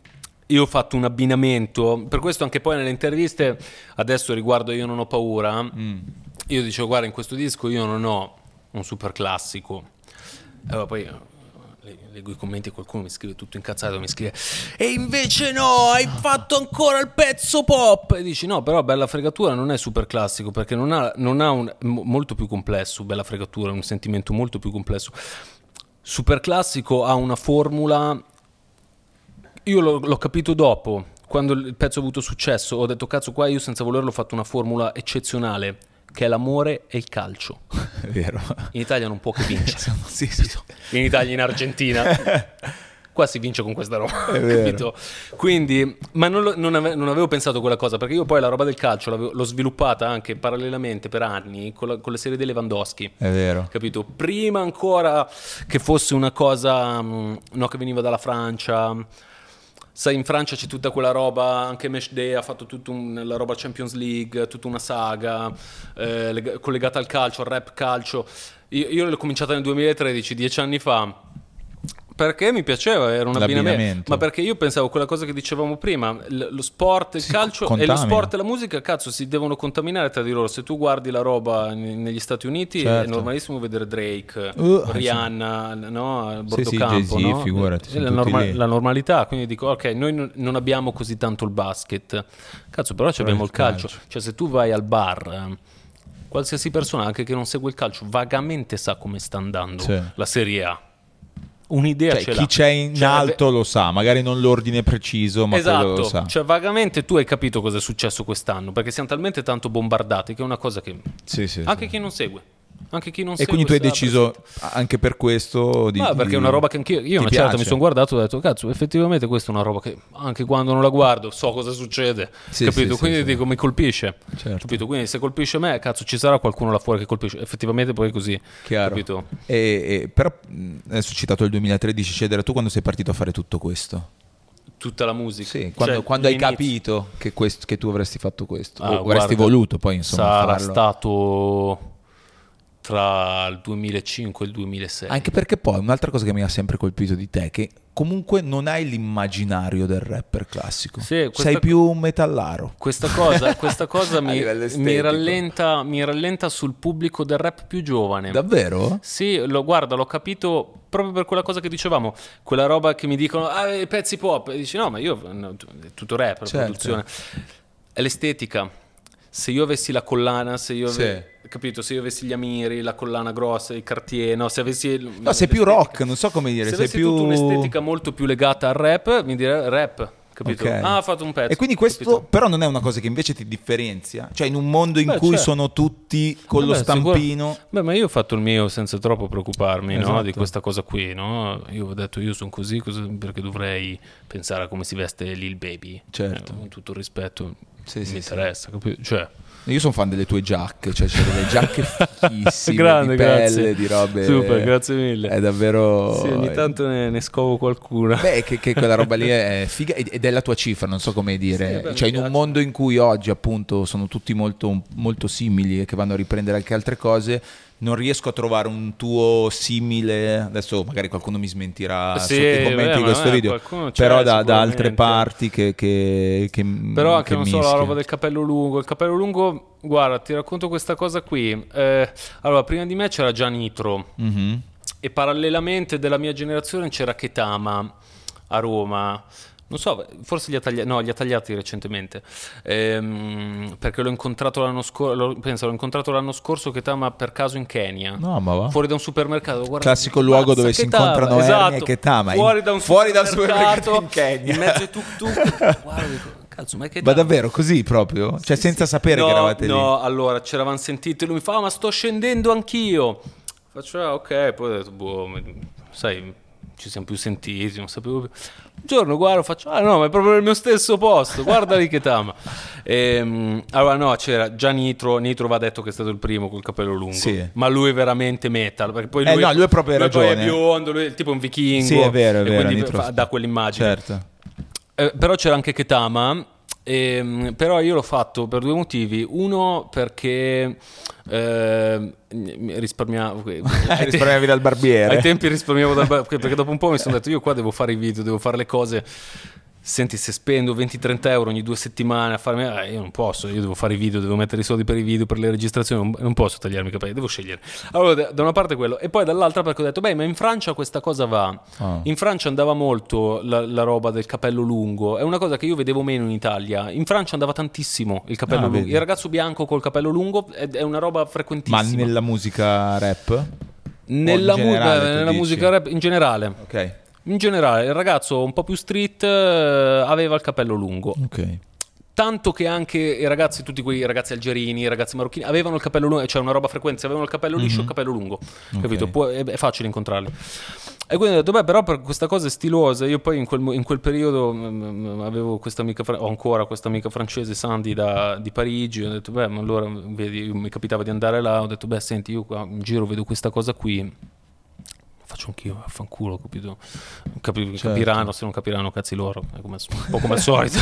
Speaker 2: io ho fatto un abbinamento, per questo anche poi nelle interviste, adesso riguardo Io non ho paura, mm. io dicevo guarda in questo disco io non ho un super classico, e poi eh, leggo i commenti e qualcuno mi scrive tutto incazzato, mi scrive e invece no, hai fatto ancora il pezzo pop e dici no, però Bella Fregatura non è super classico perché non ha, non ha un, molto più complesso, Bella Fregatura, un sentimento molto più complesso. Super classico ha una formula Io l'ho, l'ho capito dopo, quando il pezzo ha avuto successo, ho detto cazzo qua io senza volerlo ho fatto una formula eccezionale, che è l'amore e il calcio.
Speaker 1: È vero.
Speaker 2: In Italia non può che vincere.
Speaker 1: sì, sì.
Speaker 2: In Italia, in Argentina. Qua si vince con questa roba,
Speaker 1: È vero.
Speaker 2: capito? Quindi, ma non, lo- non ave- non avevo pensato quella cosa, perché io poi la roba del calcio l'ho sviluppata anche parallelamente per anni con, la- con le serie dei Lewandowski.
Speaker 1: È vero.
Speaker 2: Capito? Prima ancora che fosse una cosa mh, no, che veniva dalla Francia. Sai, in Francia c'è tutta quella roba, anche Meshday ha fatto tutta la roba Champions League, tutta una saga eh, leg- collegata al calcio, al rap calcio. Io, io l'ho cominciata nel 2013, dieci anni fa. Perché mi piaceva, era un abbinamento. Ma perché io pensavo quella cosa che dicevamo prima, lo sport, il
Speaker 1: Si
Speaker 2: calcio e lo
Speaker 1: contamina.
Speaker 2: sport e la musica, cazzo, si devono contaminare tra di loro. Se tu guardi la roba negli Stati Uniti è
Speaker 1: Certo.
Speaker 2: normalissimo vedere Drake,
Speaker 1: Uh,
Speaker 2: Rihanna, no, a bordo
Speaker 1: sì, Jay-Z,
Speaker 2: no?
Speaker 1: figurati,
Speaker 2: È la, norma- la normalità, quindi dico, ok, noi non, abbiamo così tanto il basket. Cazzo, però ci
Speaker 1: Però
Speaker 2: abbiamo
Speaker 1: il
Speaker 2: calcio.
Speaker 1: calcio.
Speaker 2: Cioè, se tu vai al bar... eh, Qualsiasi persona, anche che non segue il calcio, vagamente sa come sta andando
Speaker 1: Sì.
Speaker 2: la Serie A. Un'idea
Speaker 1: Cioè,
Speaker 2: ce
Speaker 1: chi c'è in
Speaker 2: Cioè,
Speaker 1: alto lo sa, magari non l'ordine preciso, ma quello lo sa.
Speaker 2: Esatto, cioè vagamente tu hai capito cosa è successo quest'anno, perché siamo talmente tanto bombardati che è una cosa che
Speaker 1: Sì, sì,
Speaker 2: anche
Speaker 1: sì.
Speaker 2: chi non segue, anche chi non
Speaker 1: E quindi tu hai deciso anche per questo di...
Speaker 2: Ma perché è una roba che anch'io, io una certa mi sono guardato e ho detto, cazzo, effettivamente questa è una roba che anche quando non la guardo so cosa succede,
Speaker 1: Sì,
Speaker 2: capito?
Speaker 1: sì,
Speaker 2: Quindi
Speaker 1: sì,
Speaker 2: dico, mi colpisce,
Speaker 1: Certo.
Speaker 2: capito? Quindi se colpisce me, cazzo, ci sarà qualcuno là fuori che colpisce, effettivamente poi è così,
Speaker 1: Chiaro.
Speaker 2: capito?
Speaker 1: E, e- però adesso citato il 2013, eccetera. Tu quando sei partito a fare tutto questo?
Speaker 2: Tutta la musica.
Speaker 1: Sì, quando,
Speaker 2: Cioè,
Speaker 1: quando hai capito che, questo- che tu avresti fatto questo,
Speaker 2: Ah,
Speaker 1: o avresti
Speaker 2: guarda,
Speaker 1: voluto poi insomma
Speaker 2: Sarà
Speaker 1: farlo.
Speaker 2: stato tra il 2005 e il 2006.
Speaker 1: Anche perché poi un'altra cosa che mi ha sempre colpito di te è che comunque non hai l'immaginario del rapper classico.
Speaker 2: Sì, questa-
Speaker 1: Sei più un metallaro.
Speaker 2: Questa cosa, questa cosa mi, mi rallenta, mi rallenta sul pubblico del rap più giovane.
Speaker 1: Davvero?
Speaker 2: Sì, lo, guarda, l'ho capito proprio per quella cosa che dicevamo, quella roba che mi dicono, ah, i pezzi pop, e dici no, ma io, no, tutto rap,
Speaker 1: Certo.
Speaker 2: produzione, è l'estetica. Se io avessi la collana, se io
Speaker 1: Sì.
Speaker 2: ave- capito, se io avessi gli Amiri, la collana grossa, i Cartier, no, se avessi...
Speaker 1: No, sei più rock, non so come dire,
Speaker 2: Se
Speaker 1: sei
Speaker 2: avessi
Speaker 1: più...
Speaker 2: un'estetica molto più legata al rap, mi direi rap, capito?
Speaker 1: Ok.
Speaker 2: Ah, ha fatto un pezzo.
Speaker 1: E quindi questo
Speaker 2: capito?
Speaker 1: però non è una cosa che invece ti differenzia? Cioè in un mondo in
Speaker 2: Beh,
Speaker 1: cui
Speaker 2: certo.
Speaker 1: sono tutti con lo
Speaker 2: Vabbè, sicuro-
Speaker 1: stampino...
Speaker 2: Beh, ma io ho fatto il mio senza troppo preoccuparmi no,
Speaker 1: Esatto.
Speaker 2: di questa cosa qui, no? Io ho detto io sono così, perché dovrei pensare a come si veste Lil Baby.
Speaker 1: Certo.
Speaker 2: Eh, con tutto il rispetto,
Speaker 1: Sì,
Speaker 2: mi
Speaker 1: sì,
Speaker 2: interessa, capito? Cioè,
Speaker 1: Io sono fan delle tue giacche, cioè c'è delle giacche fichissime
Speaker 2: Grande,
Speaker 1: di pelle,
Speaker 2: grazie.
Speaker 1: di robe...
Speaker 2: Super, grazie mille.
Speaker 1: È davvero...
Speaker 2: sì, ogni tanto ne, ne scovo qualcuna.
Speaker 1: Beh, che, che quella roba lì è figa ed è la tua cifra, non so come dire.
Speaker 2: Sì, beh,
Speaker 1: cioè, in un mondo in cui oggi, appunto, sono tutti molto, molto simili e che vanno a riprendere anche altre cose, non riesco a trovare un tuo simile. Adesso magari qualcuno mi smentirà
Speaker 2: Sì,
Speaker 1: sotto i commenti
Speaker 2: beh,
Speaker 1: di questo
Speaker 2: eh,
Speaker 1: video. Però da, da altre parti che, che, che
Speaker 2: Però anche
Speaker 1: che
Speaker 2: non so la
Speaker 1: mischia.
Speaker 2: roba del capello lungo. Il capello lungo, guarda, ti racconto questa cosa qui. Eh, allora, prima di me c'era già Nitro.
Speaker 1: Mhm.
Speaker 2: e parallelamente della mia generazione c'era Ketama a Roma. Non so, forse li ha tagliati, no, li ha tagliati recentemente, Ehm, perché l'ho incontrato l'anno scorso, penso, l'ho incontrato l'anno scorso Ketama per caso in Kenya.
Speaker 1: No, ma va.
Speaker 2: Fuori da un supermercato, guarda,
Speaker 1: Classico luogo dove si
Speaker 2: Ketama,
Speaker 1: incontrano
Speaker 2: esatto,
Speaker 1: e Ketama,
Speaker 2: Fuori da un
Speaker 1: fuori da un
Speaker 2: supermercato,
Speaker 1: supermercato in Kenya.
Speaker 2: in mezzo ai tuk-tuk. guarda, dico, cazzo, ma è Ketama.
Speaker 1: Ma davvero così proprio? Cioè, senza sapere
Speaker 2: no,
Speaker 1: che eravate lì.
Speaker 2: No, allora ci eravamo sentiti. Lui mi fa, "Ah, ma sto scendendo anch'io. Faccio, ah, ok. Poi ho detto, boh, sai, ci siamo più sentiti, non sapevo più. Un giorno guardo, faccio, ah no, ma è proprio nel mio stesso posto. Guarda lì che tama. Ehm, allora, no, c'era già Nitro. Nitro va detto che è stato il primo col capello lungo.
Speaker 1: Sì.
Speaker 2: Ma lui è veramente metal. Perché poi
Speaker 1: Eh,
Speaker 2: lui,
Speaker 1: no, lui è proprio
Speaker 2: lui poi è
Speaker 1: ragione.
Speaker 2: biondo, lui è tipo un vichingo.
Speaker 1: Sì, è vero, è
Speaker 2: e
Speaker 1: vero,
Speaker 2: quindi
Speaker 1: Nitro-
Speaker 2: dà quell'immagine.
Speaker 1: Certo.
Speaker 2: Eh, però c'era anche Ketama, ehm, però io l'ho fatto per due motivi. Uno perché mi risparmiavo.
Speaker 1: Risparmiavi dal barbiere.
Speaker 2: Ai tempi risparmiavo dal bar- perché dopo un po' mi sono detto io qua devo fare i video, devo fare le cose. Senti, se spendo 20-30 euro ogni due settimane a farmi, eh, io non posso, io devo fare i video, devo mettere i soldi per i video, per le registrazioni, non, posso tagliarmi i capelli, devo scegliere. Allora, da- una parte quello, e poi dall'altra perché ho detto, beh, ma in Francia questa cosa va.
Speaker 1: Ah.
Speaker 2: In Francia andava molto la, la roba del capello lungo, è una cosa che io vedevo meno in Italia. In Francia andava tantissimo il capello
Speaker 1: Ah,
Speaker 2: lungo.
Speaker 1: vedi.
Speaker 2: Il ragazzo bianco col capello lungo è, è una roba
Speaker 1: Ma
Speaker 2: frequentissima.
Speaker 1: nella musica rap?
Speaker 2: nella, mu-
Speaker 1: generale, tu
Speaker 2: nella musica rap in generale.
Speaker 1: Ok.
Speaker 2: In generale, il ragazzo un po' più street eh, aveva il capello lungo.
Speaker 1: Ok.
Speaker 2: Tanto che anche i ragazzi, tutti quei ragazzi algerini, i ragazzi marocchini, avevano il capello lungo, cioè una roba frequente, se avevano il capello liscio, il capello lungo, capito? Può- è, è facile incontrarli. E quindi ho detto, beh, però per questa cosa è stilosa. Io poi in quel, in quel periodo mm, avevo questa amica, ho ancora questa amica francese, Sandy, da- di Parigi. Ho detto, beh, ma allora vedi, mi capitava di andare là. Ho detto, beh, senti, io qua in giro vedo questa cosa qui. Faccio anch'io, vaffanculo, capito? Capi-
Speaker 1: Certo.
Speaker 2: Capiranno, se non capiranno, cazzi loro. Come- un po' come al solito.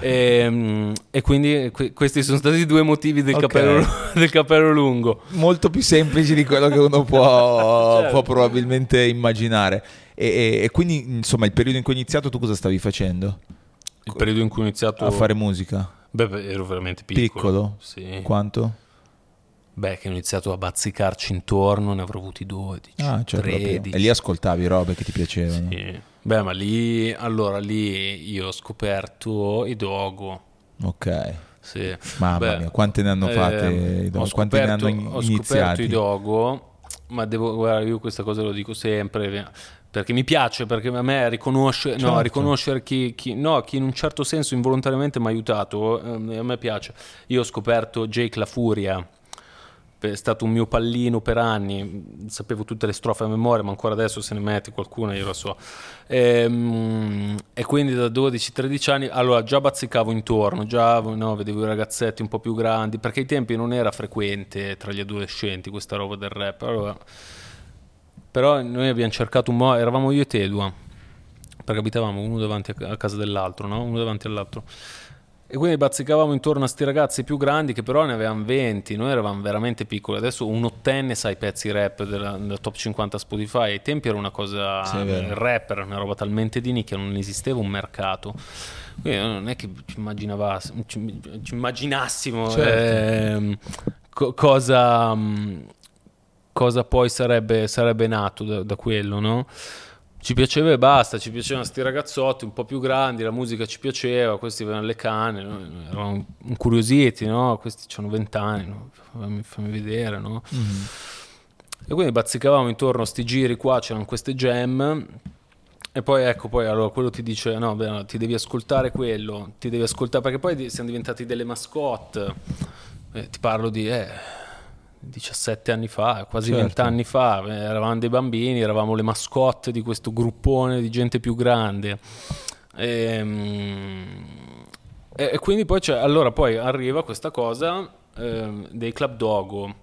Speaker 2: e, mm, e quindi que- questi sono stati i due motivi del,
Speaker 1: Ok.
Speaker 2: capello, del capello lungo.
Speaker 1: Molto più semplici di quello che uno può,
Speaker 2: Certo.
Speaker 1: può probabilmente immaginare. E, e- e quindi, insomma, il periodo in cui hai iniziato, tu cosa stavi facendo?
Speaker 2: Il periodo in cui ho iniziato
Speaker 1: A fare musica?
Speaker 2: Beh, beh, ero veramente piccolo.
Speaker 1: Piccolo?
Speaker 2: Sì.
Speaker 1: Quanto?
Speaker 2: Beh, che ho iniziato a bazzicarci intorno, ne avrò avuti 12,
Speaker 1: Ah, cioè proprio-
Speaker 2: 13.
Speaker 1: E lì ascoltavi robe che ti piacevano.
Speaker 2: Sì. Beh, ma lì, allora lì io ho scoperto i Dogo.
Speaker 1: Ok.
Speaker 2: Sì.
Speaker 1: Mamma
Speaker 2: Beh,
Speaker 1: mia, quante ne hanno fatte
Speaker 2: ehm,
Speaker 1: i Dogo?
Speaker 2: ho
Speaker 1: Quanti ne hanno in-
Speaker 2: Ho scoperto
Speaker 1: iniziati?
Speaker 2: i Dogo, ma devo, guarda, io questa cosa lo dico sempre, perché mi piace, perché a me riconosce,
Speaker 1: Certo.
Speaker 2: no, riconoscere chi, chi- no, chi in un certo senso involontariamente mi ha aiutato, ehm, a me piace. Io ho scoperto Jake La Furia, è stato un mio pallino per anni, sapevo tutte le strofe a memoria, ma ancora adesso se ne metti qualcuna io la so. Ehm, E, quindi da 12-13 anni, allora già bazzicavo intorno, già no, vedevo i ragazzetti un po' più grandi, perché ai tempi non era frequente tra gli adolescenti questa roba del rap. Allora, però noi abbiamo cercato un modo, eravamo io e Tedua, perché abitavamo uno davanti a casa dell'altro, no? uno davanti all'altro. E quindi bazzicavamo intorno a sti ragazzi più grandi che però ne avevano 20, noi eravamo veramente piccoli. Adesso un ottenne sa i pezzi rap della, della top 50 Spotify. Ai tempi era una cosa.
Speaker 1: Sì,
Speaker 2: il rap era una roba talmente di nicchia, non esisteva un mercato. Quindi non è che ci, ci, ci immaginassimo
Speaker 1: Certo.
Speaker 2: ehm, co- cosa, mh, cosa poi sarebbe, sarebbe nato da, da quello, no? Ci piaceva e basta, ci piacevano sti ragazzotti un po' più grandi, la musica ci piaceva, questi avevano le canne, noi eravamo incuriositi, no? Questi hanno vent'anni, no? fammi, fammi vedere, no?
Speaker 1: Mhm.
Speaker 2: E quindi bazzicavamo intorno a sti giri qua, c'erano queste jam. E poi ecco, poi allora quello ti dice: No, beh, no, ti devi ascoltare quello, ti devi ascoltare perché poi siamo diventati delle mascotte. Eh, ti parlo di eh, 17 anni fa, quasi
Speaker 1: Certo.
Speaker 2: 20 anni fa. eh, eravamo dei bambini, eravamo le mascotte di questo gruppone di gente più grande. Ehm, E, e quindi poi c'è, allora poi arriva questa cosa ehm, dei club dogo.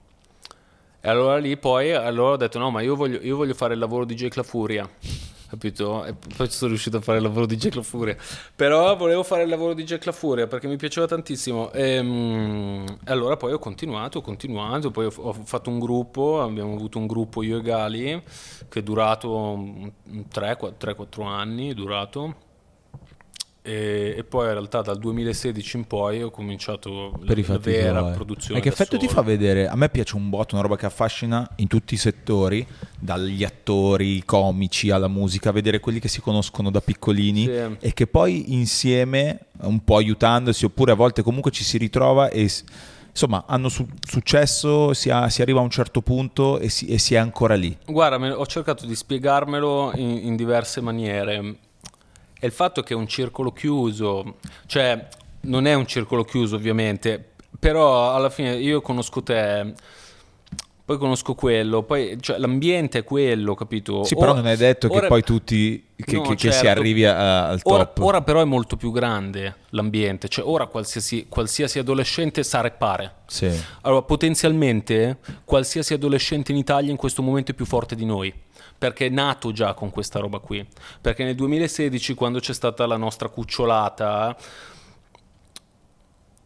Speaker 2: E allora lì poi allora ho detto no, ma io voglio, io voglio fare il lavoro di Jake La Furia. Capito? E poi sono riuscito a fare il lavoro di Jack La Furia. Però volevo fare il lavoro di Jack La Furia perché mi piaceva tantissimo. E, mm, e allora poi ho continuato, ho continuato. Poi ho, ho fatto un gruppo, abbiamo avuto un gruppo io e Gali che è durato 3-4 anni. È durato. E, e poi in realtà dal 2016 in poi ho cominciato la,
Speaker 1: per
Speaker 2: la
Speaker 1: fatti
Speaker 2: vera
Speaker 1: tuoi.
Speaker 2: produzione.
Speaker 1: E che effetto ti
Speaker 2: solo.
Speaker 1: fa vedere? A me piace un botto, una roba che affascina in tutti i settori, dagli attori, comici alla musica, vedere quelli che si conoscono da piccolini
Speaker 2: Sì.
Speaker 1: e che poi insieme, un po' aiutandosi, oppure a volte comunque ci si ritrova e insomma hanno su- successo, si, ha- si arriva a un certo punto e si, e si è ancora lì.
Speaker 2: Guarda, me- ho cercato di spiegarmelo in, in diverse maniere. E il fatto che è un circolo chiuso, cioè non è un circolo chiuso ovviamente, però alla fine io conosco te, poi conosco quello, poi cioè, l'ambiente è quello, capito?
Speaker 1: Sì, però
Speaker 2: Ora-
Speaker 1: non è detto che
Speaker 2: ora-
Speaker 1: poi tutti che,
Speaker 2: No,
Speaker 1: che- che si
Speaker 2: certo.
Speaker 1: arrivi a- al
Speaker 2: Ora,
Speaker 1: top.
Speaker 2: ora però è molto più grande l'ambiente, cioè ora qualsiasi, qualsiasi adolescente sa rappare.
Speaker 1: Sì.
Speaker 2: Allora, potenzialmente qualsiasi adolescente in Italia in questo momento è più forte di noi. Perché è nato già con questa roba qui. Perché nel 2016, quando c'è stata la nostra cucciolata,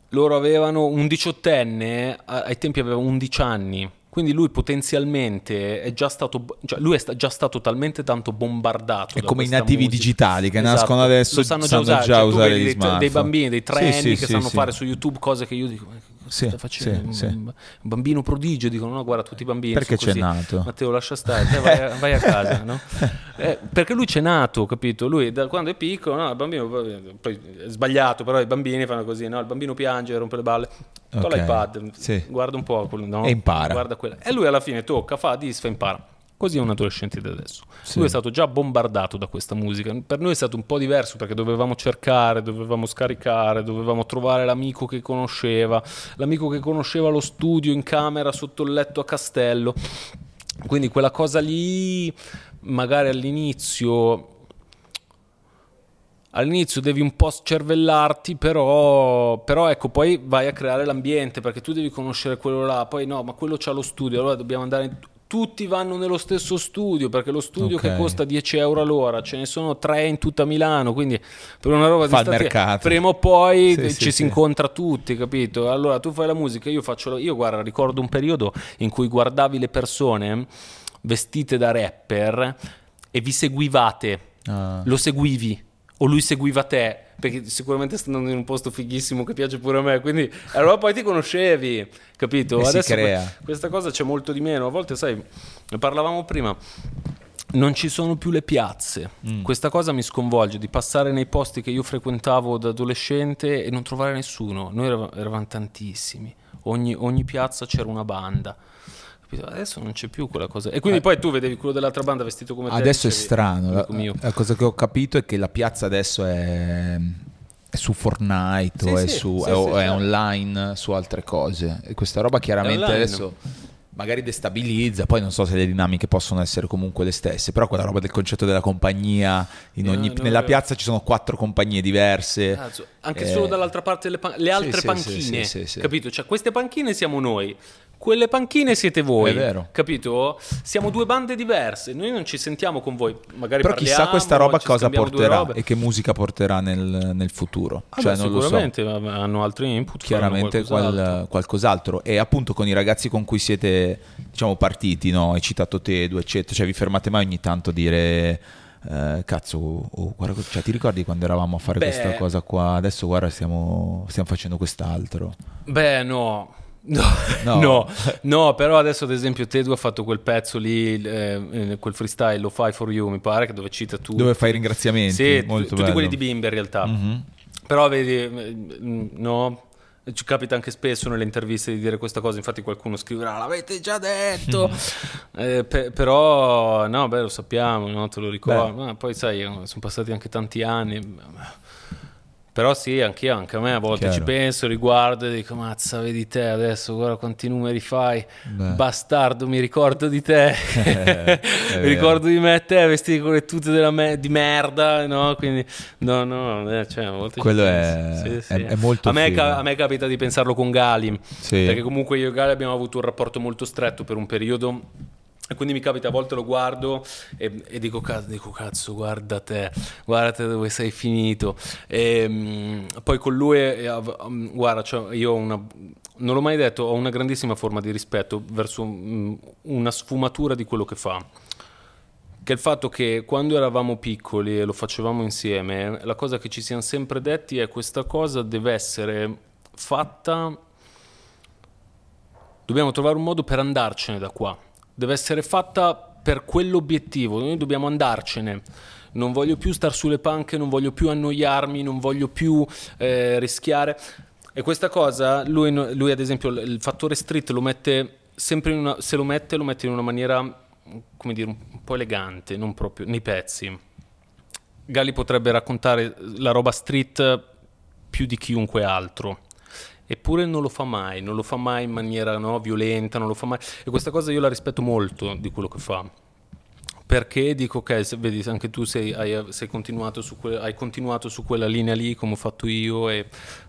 Speaker 2: loro avevano un diciottenne, ai tempi aveva 11 anni. Quindi lui potenzialmente è già stato, cioè lui è sta- già stato talmente tanto bombardato.
Speaker 1: È come i nativi
Speaker 2: musica.
Speaker 1: digitali che
Speaker 2: Esatto.
Speaker 1: nascono adesso,
Speaker 2: Lo sanno già
Speaker 1: sanno
Speaker 2: usare,
Speaker 1: già
Speaker 2: Cioè,
Speaker 1: usare
Speaker 2: dei, dei bambini, dei
Speaker 1: Sì,
Speaker 2: trenni
Speaker 1: sì,
Speaker 2: che
Speaker 1: sì,
Speaker 2: sanno fare su YouTube cose che io dico. "Ma cosa
Speaker 1: Sì,
Speaker 2: facendo?
Speaker 1: sì,
Speaker 2: Un- un bambino prodigio dicono: No, guarda, tutti i bambini.
Speaker 1: Perché c'è
Speaker 2: così.
Speaker 1: nato?
Speaker 2: Matteo, lascia stare, te vai, a- vai a casa. no? Eh, perché lui c'è nato, capito? Lui da quando è piccolo, no, il bambino poi è sbagliato, però i bambini fanno così: no? Il bambino piange, rompe le balle. To
Speaker 1: Ok,
Speaker 2: l'iPad,
Speaker 1: sì.
Speaker 2: guarda un po' no?
Speaker 1: E impara.
Speaker 2: Quella. E lui alla fine tocca, fa, disfa, impara. Così è un adolescente di adesso.
Speaker 1: Sì.
Speaker 2: Lui è stato già bombardato da questa musica. Per noi è stato un po' diverso perché dovevamo cercare, dovevamo scaricare, dovevamo trovare l'amico che conosceva, l'amico che conosceva lo studio in camera sotto il letto a Castello. Quindi quella cosa lì, magari all'inizio all'inizio devi un po' cervellarti, però, però ecco, poi vai a creare l'ambiente perché tu devi conoscere quello là, poi no, ma quello c'ha lo studio, allora dobbiamo andare... Tutti vanno nello stesso studio perché lo studio
Speaker 1: Ok.
Speaker 2: che costa 10 euro all'ora ce ne sono tre in tutta Milano. Quindi per una roba
Speaker 1: Fa
Speaker 2: di
Speaker 1: mercato.
Speaker 2: prima o poi
Speaker 1: Sì,
Speaker 2: eh,
Speaker 1: sì,
Speaker 2: ci si
Speaker 1: sì.
Speaker 2: incontra tutti, capito? Allora tu fai la musica, io faccio. la- Io guarda, ricordo un periodo in cui guardavi le persone vestite da rapper e vi seguivate
Speaker 1: Ah.
Speaker 2: lo seguivi o lui seguiva te perché sicuramente sta andando in un posto fighissimo che piace pure a me quindi allora poi ti conoscevi capito
Speaker 1: E si
Speaker 2: adesso que- questa cosa c'è molto di meno a volte sai ne parlavamo prima non ci sono più le piazze.
Speaker 1: Mm.
Speaker 2: Questa cosa mi sconvolge di passare nei posti che io frequentavo da adolescente e non trovare nessuno. Noi erav- eravamo tantissimi. Ogni, ogni piazza c'era una banda. Capito? Adesso non c'è più quella cosa. E quindi poi tu vedevi quello dell'altra banda vestito come te.
Speaker 1: Eh. Adesso è strano. La, la cosa che ho capito è che la piazza adesso è, è su Fortnite
Speaker 2: Sì,
Speaker 1: o, è,
Speaker 2: sì,
Speaker 1: su-
Speaker 2: sì,
Speaker 1: è- è online su altre cose. E questa roba chiaramente adesso magari destabilizza. Poi non so se le dinamiche possono essere comunque le stesse. Però quella roba del concetto della compagnia.
Speaker 2: No,
Speaker 1: ogni-
Speaker 2: no,
Speaker 1: nella piazza ci sono quattro compagnie diverse.
Speaker 2: Cazzo, anche
Speaker 1: Eh,
Speaker 2: solo dall'altra parte le, pan- le altre
Speaker 1: sì,
Speaker 2: panchine,
Speaker 1: sì, sì.
Speaker 2: capito? Cioè, queste panchine siamo noi, quelle panchine siete voi,
Speaker 1: È vero.
Speaker 2: capito? Siamo due bande diverse, noi non ci sentiamo con voi, magari
Speaker 1: Però chissà questa roba cosa
Speaker 2: due
Speaker 1: porterà e che musica porterà nel, nel futuro.
Speaker 2: Ah,
Speaker 1: cioè,
Speaker 2: beh,
Speaker 1: lo so.
Speaker 2: sicuramente hanno altri input,
Speaker 1: chiaramente
Speaker 2: qualcos'altro.
Speaker 1: qual- qualcos'altro e appunto con i ragazzi con cui siete diciamo partiti no? hai citato Tedu eccetera cioè vi fermate mai ogni tanto a dire eh, cazzo oh, guarda, cioè, ti ricordi quando eravamo a fare
Speaker 2: Beh.
Speaker 1: questa cosa qua adesso guarda stiamo, stiamo facendo quest'altro
Speaker 2: Beh, no. No.
Speaker 1: No.
Speaker 2: no, no, però adesso ad esempio Tedu ha fatto quel pezzo lì, eh, eh, quel freestyle, lo fai for you, mi pare, dove cita tu.
Speaker 1: dove fai i ringraziamenti
Speaker 2: Sì,
Speaker 1: molto
Speaker 2: tutti
Speaker 1: bello.
Speaker 2: quelli di Bimber in realtà.
Speaker 1: Mhm.
Speaker 2: Però vedi, eh, no, ci capita anche spesso nelle interviste di dire questa cosa, infatti qualcuno scriverà l'avete già detto, Eh, pe- però no, beh lo sappiamo, no, te lo ricordo, ma poi sai, eh, sono passati anche tanti anni. Però sì, anch'io, anche a me a volte
Speaker 1: Chiaro.
Speaker 2: ci penso, riguardo e dico, mazza, vedi te adesso, guarda quanti numeri fai,
Speaker 1: Beh.
Speaker 2: bastardo, mi ricordo di te, mi ricordo di me e te vestiti con le tute della me- di merda, no? Quindi, no, no, eh, cioè, a volte
Speaker 1: Quello è-
Speaker 2: Sì, sì.
Speaker 1: è- è molto
Speaker 2: a me, ca- a me capita di pensarlo con Gali,
Speaker 1: Sì.
Speaker 2: perché comunque io e Gali abbiamo avuto un rapporto molto stretto per un periodo. E quindi mi capita, a volte lo guardo e, e dico, cazzo, dico, cazzo, guarda te, guarda te dove sei finito. E, mm, poi con lui, eh, mm, guarda, cioè, io una, non l'ho mai detto, ho una grandissima forma di rispetto verso mm, una sfumatura di quello che fa. Che il fatto che quando eravamo piccoli e lo facevamo insieme, la cosa che ci siamo sempre detti è questa cosa deve essere fatta dobbiamo trovare un modo per andarcene da qua. Deve essere fatta per quell'obiettivo. Noi dobbiamo andarcene. Non voglio più star sulle panche, non voglio più annoiarmi, non voglio più eh, rischiare. E questa cosa, lui, lui, ad esempio, il fattore street lo mette sempre in una, se lo mette, lo mette in una maniera, come dire, un po' elegante, non proprio nei pezzi. Gali potrebbe raccontare la roba street più di chiunque altro. Eppure non lo fa mai, non lo fa mai in maniera no, violenta, non lo fa mai. E questa cosa io la rispetto molto di quello che fa. Perché dico, ok, se, vedi, anche tu sei, hai, sei continuato su que- hai continuato su quella linea lì, come ho fatto io, e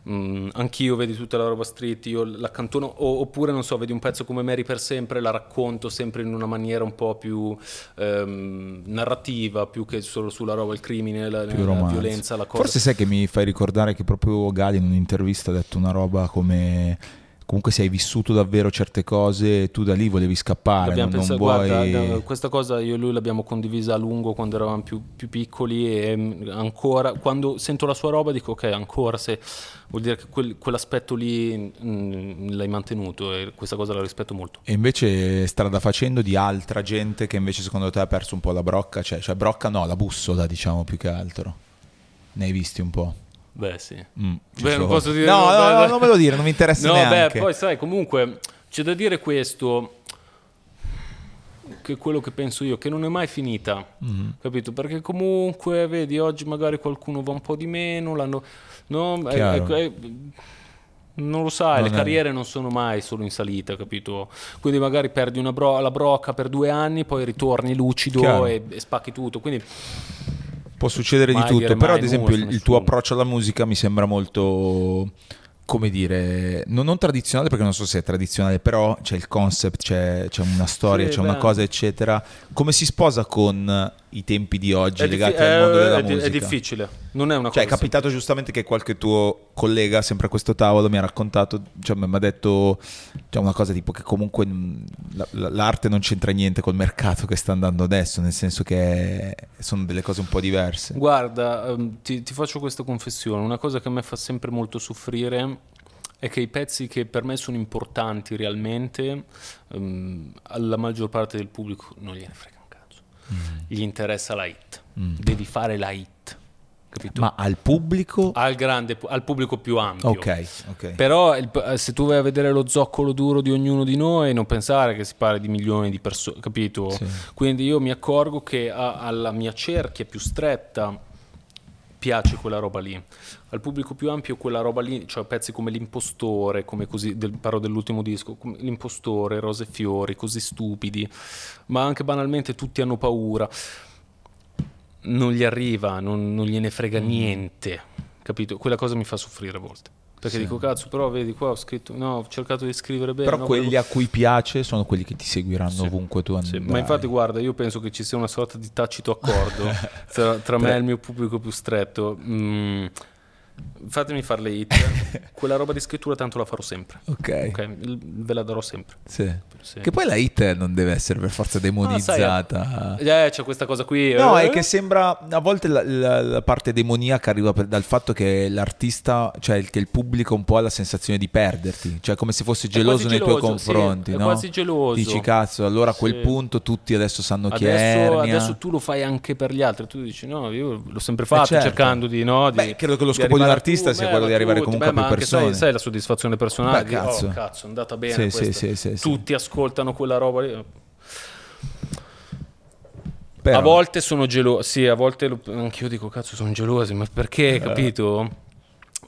Speaker 2: mm, anch'io, vedi tutta la roba street, io la cantono, o- oppure non so, vedi un pezzo come Mary per sempre, la racconto sempre in una maniera un po' più ehm, narrativa, più che solo sulla roba, il crimine, la, la violenza, la cosa.
Speaker 1: Forse sai che mi fai ricordare che proprio Gali in un'intervista ha detto una roba come comunque se hai vissuto davvero certe cose tu da lì volevi scappare,
Speaker 2: L'abbiamo
Speaker 1: non, non
Speaker 2: pensato-
Speaker 1: vuoi...
Speaker 2: guarda, da- questa cosa io e lui l'abbiamo condivisa a lungo quando eravamo più, più piccoli e mm, ancora quando sento la sua roba dico ok ancora se vuol dire che quel- quell'aspetto lì mm, l'hai mantenuto e questa cosa la rispetto molto.
Speaker 1: E invece strada facendo di altra gente che invece secondo te ha perso un po' la brocca, cioè, cioè brocca no, la bussola diciamo più che altro. Ne hai visti un po'?
Speaker 2: Beh sì.
Speaker 1: Mm,
Speaker 2: Beh, non posso dire-
Speaker 1: No,
Speaker 2: no,
Speaker 1: no, no, non me lo dire, non mi interessa
Speaker 2: No,
Speaker 1: neanche.
Speaker 2: beh, poi sai, comunque c'è da dire questo. che è quello che penso io, che non è mai finita,
Speaker 1: Mm-hmm.
Speaker 2: capito? Perché comunque, vedi, oggi magari qualcuno va un po' di meno, l'hanno... No, è-
Speaker 1: Chiaro.
Speaker 2: è- è- non lo sai,
Speaker 1: Non
Speaker 2: le carriere non sono mai solo in salita, capito? Quindi magari perdi una bro- la brocca per due anni, poi ritorni lucido e, e spacchi tutto. Quindi
Speaker 1: Può succedere
Speaker 2: Mai
Speaker 1: di tutto,
Speaker 2: dire
Speaker 1: però ad esempio il, il tuo approccio alla musica mi sembra molto, come dire, non, non tradizionale perché non so se è tradizionale, però c'è il concept, c'è, c'è una storia,
Speaker 2: Sì,
Speaker 1: c'è una
Speaker 2: beh.
Speaker 1: cosa, eccetera. Come si sposa con i tempi di oggi
Speaker 2: è,
Speaker 1: legati
Speaker 2: diffi-
Speaker 1: al mondo
Speaker 2: è-
Speaker 1: della
Speaker 2: è
Speaker 1: musica?
Speaker 2: è difficile, non è una
Speaker 1: Cioè, è
Speaker 2: cosa
Speaker 1: capitato giustamente che qualche tuo collega, sempre a questo tavolo, mi ha raccontato, cioè, mi ha detto cioè, una cosa tipo che comunque la- l'arte non c'entra niente col mercato che sta andando adesso, nel senso che sono delle cose un po' diverse.
Speaker 2: Guarda, ehm, ti, ti faccio questa confessione, una cosa che a me fa sempre molto soffrire è che i pezzi che per me sono importanti realmente, ehm, alla maggior parte del pubblico non gliene frega un cazzo. Gli interessa la hit,
Speaker 1: Mm.
Speaker 2: devi fare la hit, capito?
Speaker 1: Ma al pubblico...
Speaker 2: al, grande, al pubblico più ampio.
Speaker 1: ok, ok.
Speaker 2: Però il- se tu vai a vedere lo zoccolo duro di ognuno di noi, non pensare che si parli di milioni di persone, capito?
Speaker 1: Sì.
Speaker 2: Quindi io mi accorgo che a- alla mia cerchia più stretta piace quella roba lì. Al pubblico più ampio quella roba lì, cioè pezzi come L'impostore, come così, del, parlo dell'ultimo disco, L'impostore, Rose e Fiori, così stupidi, ma anche banalmente tutti hanno paura. Non gli arriva, non, non gliene frega
Speaker 1: Mm.
Speaker 2: niente, capito? Quella cosa mi fa soffrire a volte. Perché
Speaker 1: Sì.
Speaker 2: dico, cazzo, però vedi qua ho scritto, no, ho cercato di scrivere bene.
Speaker 1: Però
Speaker 2: no,
Speaker 1: quelli
Speaker 2: volevo-
Speaker 1: a cui piace sono quelli che ti seguiranno
Speaker 2: Sì.
Speaker 1: ovunque tu
Speaker 2: Sì,
Speaker 1: andrai.
Speaker 2: ma infatti guarda, io penso che ci sia una sorta di tacito accordo tra, tra me e il mio pubblico più stretto. Mm, fatemi fare le hit, quella roba di scrittura tanto la farò sempre.
Speaker 1: Ok,
Speaker 2: Ok, l- ve la darò sempre.
Speaker 1: sì.
Speaker 2: Sì.
Speaker 1: Che poi la hit non deve essere per forza demonizzata.
Speaker 2: Eh, c'è questa cosa qui.
Speaker 1: No,
Speaker 2: eh.
Speaker 1: è che sembra a volte la, la- la parte demoniaca arriva per- dal fatto che l'artista, cioè il- che il pubblico un po' ha la sensazione di perderti, cioè come se fosse geloso nei tuoi
Speaker 2: geloso, sì,
Speaker 1: confronti,
Speaker 2: è
Speaker 1: no?
Speaker 2: quasi geloso.
Speaker 1: Dici cazzo, allora a quel
Speaker 2: Sì.
Speaker 1: punto tutti adesso sanno chi è
Speaker 2: Adesso,
Speaker 1: Ernia.
Speaker 2: adesso tu lo fai anche per gli altri. Tu dici, no, io l'ho sempre fatto
Speaker 1: certo.
Speaker 2: cercando di. No, di
Speaker 1: Beh, credo che lo scopo di un
Speaker 2: arrivare a
Speaker 1: artista
Speaker 2: tu-
Speaker 1: sia quello di arrivare comunque a
Speaker 2: beh,
Speaker 1: più
Speaker 2: ma anche, sai-
Speaker 1: persone.
Speaker 2: Sai, la soddisfazione personale.
Speaker 1: Beh,
Speaker 2: di,
Speaker 1: cazzo.
Speaker 2: Oh, cazzo, è andata bene.
Speaker 1: Sì, sì, sì.
Speaker 2: Tutti ascoltano quella roba lì.
Speaker 1: Però-
Speaker 2: A volte sono gelosi, sì, a volte lo- anch'io dico cazzo sono gelosi, ma perché, capito?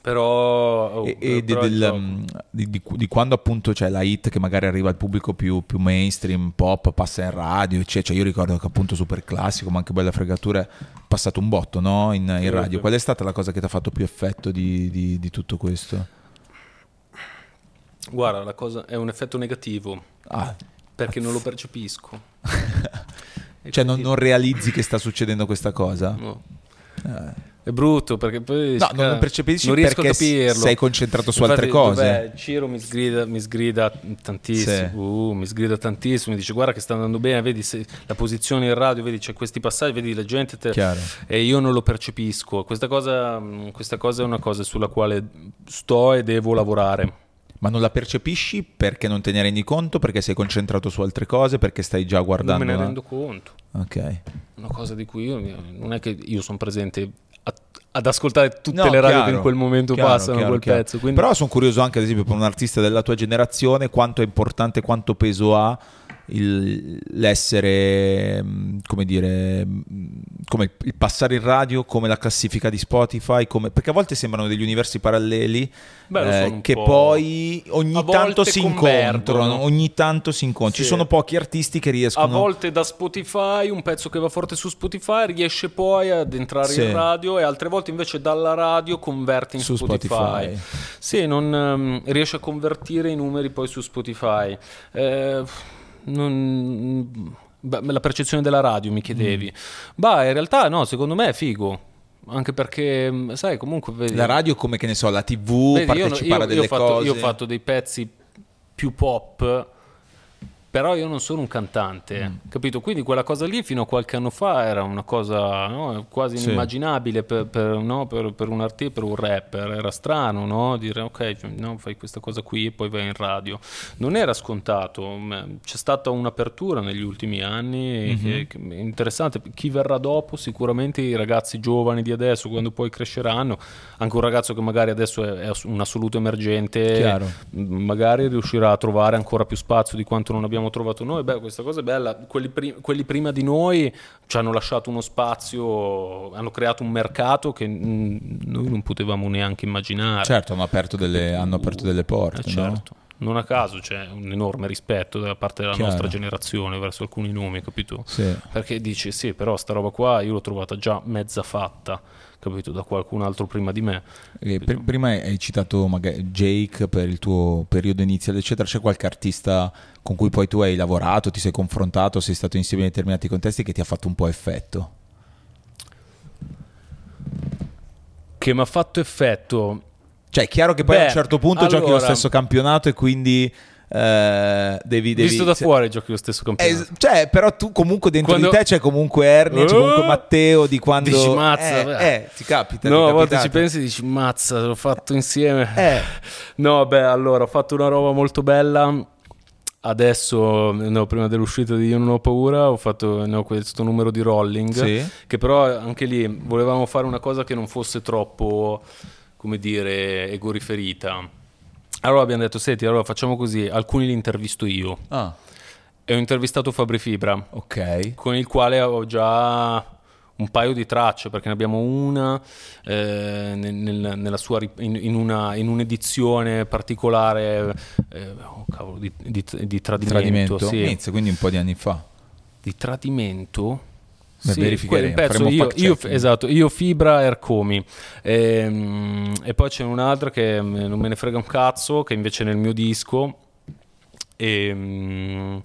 Speaker 2: Però... oh,
Speaker 1: E, e
Speaker 2: però
Speaker 1: del- mm, di, di- di quando appunto c'è la hit che magari arriva al pubblico più, più mainstream, pop, passa in radio, eccetera. Cioè, io ricordo che appunto super classico, ma anche bella fregatura, è passato un botto no? in, in radio.
Speaker 2: sì.
Speaker 1: Qual è stata la cosa che ti ha fatto più effetto di, di- di tutto questo?
Speaker 2: Guarda, la cosa è un effetto negativo
Speaker 1: Ah,
Speaker 2: perché non lo percepisco.
Speaker 1: Cioè non, non realizzi che sta succedendo questa cosa?
Speaker 2: no.
Speaker 1: Eh.
Speaker 2: È brutto perché poi
Speaker 1: No, non percepisci
Speaker 2: non riesco
Speaker 1: perché
Speaker 2: a capirlo.
Speaker 1: sei concentrato su
Speaker 2: Infatti,
Speaker 1: altre cose.
Speaker 2: dov'è? Ciro mi sgrida, mi sgrida tantissimo.
Speaker 1: Sì.
Speaker 2: Uh, mi sgrida tantissimo. Mi dice: Guarda, che sta andando bene. Vedi la posizione in radio, vedi c'è questi passaggi, vedi la gente. te-. E io non lo percepisco. Questa cosa, questa cosa è una cosa sulla quale sto e devo lavorare.
Speaker 1: Ma non la percepisci perché non te ne rendi conto? Perché sei concentrato su altre cose? Perché stai già guardando?
Speaker 2: non me ne
Speaker 1: a-
Speaker 2: rendo conto.
Speaker 1: Ok.
Speaker 2: Una cosa di cui io non è che io sono presente ad ascoltare tutte
Speaker 1: No,
Speaker 2: le radio che
Speaker 1: chiaro,
Speaker 2: in quel momento
Speaker 1: chiaro,
Speaker 2: passano
Speaker 1: chiaro,
Speaker 2: quel pezzo. Quindi...
Speaker 1: Però sono curioso anche, ad esempio, per un artista della tua generazione, quanto è importante, quanto peso ha il- l'essere, mh, come dire, mh, come il, passare in radio, come la classifica di Spotify, come- perché a volte sembrano degli universi paralleli
Speaker 2: Beh,
Speaker 1: eh, che
Speaker 2: po'.
Speaker 1: poi ogni
Speaker 2: A
Speaker 1: tanto si incontrano, ogni tanto si incontrano. Ci
Speaker 2: Sì.
Speaker 1: sono pochi artisti che
Speaker 2: A
Speaker 1: riescono
Speaker 2: volte da Spotify, un pezzo che va forte su Spotify riesce poi ad entrare
Speaker 1: Sì.
Speaker 2: in radio e altre volte invece dalla radio converte in
Speaker 1: su
Speaker 2: Spotify.
Speaker 1: Spotify.
Speaker 2: Sì, non ehm, riesce a convertire i numeri poi su Spotify. Eh, non- beh, la percezione della radio mi chiedevi.
Speaker 1: Mm.
Speaker 2: Bah, in realtà no, secondo me è figo. Anche perché, mh, sai, comunque vedi,
Speaker 1: La radio come che ne so, la tv,
Speaker 2: Vedi, io,
Speaker 1: partecipare
Speaker 2: io-
Speaker 1: a delle
Speaker 2: io ho fatto,
Speaker 1: cose.
Speaker 2: io ho fatto dei pezzi più pop, però io non sono un cantante,
Speaker 1: Mm.
Speaker 2: capito? Quindi quella cosa lì fino a qualche anno fa era una cosa no, quasi
Speaker 1: Sì.
Speaker 2: inimmaginabile per, per- no, per- per un artista, per un rapper. Era strano no? dire ok, no, fai questa cosa qui e poi vai in radio. Non era scontato, c'è stata un'apertura negli ultimi anni
Speaker 1: Mhm.
Speaker 2: che, che è interessante. Chi verrà dopo? Sicuramente i ragazzi giovani di adesso, quando poi cresceranno, anche un ragazzo che magari adesso è, è un assoluto emergente,
Speaker 1: Chiaro.
Speaker 2: magari riuscirà a trovare ancora più spazio di quanto non abbiamo abbiamo trovato noi. Beh, questa cosa è bella. Quelli, pri- quelli prima di noi ci hanno lasciato uno spazio, hanno creato un mercato che mm, noi non potevamo neanche immaginare.
Speaker 1: Certo, hanno aperto delle, hanno aperto delle porte.
Speaker 2: Eh,
Speaker 1: no?
Speaker 2: certo. Non a caso c'è un enorme rispetto da parte della
Speaker 1: Chiaro.
Speaker 2: nostra generazione verso alcuni nomi, capito?
Speaker 1: Sì.
Speaker 2: Perché dici, sì, però sta roba qua io l'ho trovata già mezza fatta, capito? Da qualcun altro prima di me.
Speaker 1: E pr- prima hai citato magari Jake per il tuo periodo iniziale, eccetera. C'è qualche artista con cui poi tu hai lavorato, ti sei confrontato, sei stato insieme in determinati contesti che ti ha fatto un po' effetto?
Speaker 2: Che mi ha fatto effetto.
Speaker 1: Cioè, è chiaro che poi a
Speaker 2: Beh,
Speaker 1: un certo punto giochi lo
Speaker 2: allora-
Speaker 1: stesso campionato e quindi eh, devi, devi.
Speaker 2: Visto da
Speaker 1: se-
Speaker 2: fuori giochi lo stesso campionato.
Speaker 1: Eh, cioè, però tu comunque dentro
Speaker 2: Quando-
Speaker 1: di te c'è comunque Ernie, c'è
Speaker 2: Oh!
Speaker 1: comunque Matteo di quando...
Speaker 2: Dici, mazza,
Speaker 1: eh, eh, ti capita.
Speaker 2: No, a volte ci pensi e dici, mazza, l'ho fatto insieme.
Speaker 1: Eh,
Speaker 2: No, beh, allora ho fatto una roba molto bella. Adesso, no, prima dell'uscita di Io non ho paura, ho fatto no, questo numero di rolling.
Speaker 1: Sì.
Speaker 2: Che però anche lì volevamo fare una cosa che non fosse troppo, come dire, egoriferita. Allora abbiamo detto, senti, allora facciamo così, alcuni li intervisto io.
Speaker 1: ah,
Speaker 2: E ho intervistato Fabri Fibra,
Speaker 1: ok.
Speaker 2: con il quale ho già un paio di tracce, perché ne abbiamo una eh, nel- nel- nella sua, in, in una, in un'edizione particolare eh, oh, cavolo, di, di- di tradimento.
Speaker 1: Tradimento.
Speaker 2: sì.
Speaker 1: Inizia quindi un po' di anni fa.
Speaker 2: Di tradimento? Sì,
Speaker 1: verificheremo,
Speaker 2: pezzo io, io- esatto, io Fibra Ercomi Ehm, e poi c'è un'altra che mm, non me ne frega un cazzo che invece è nel mio disco. E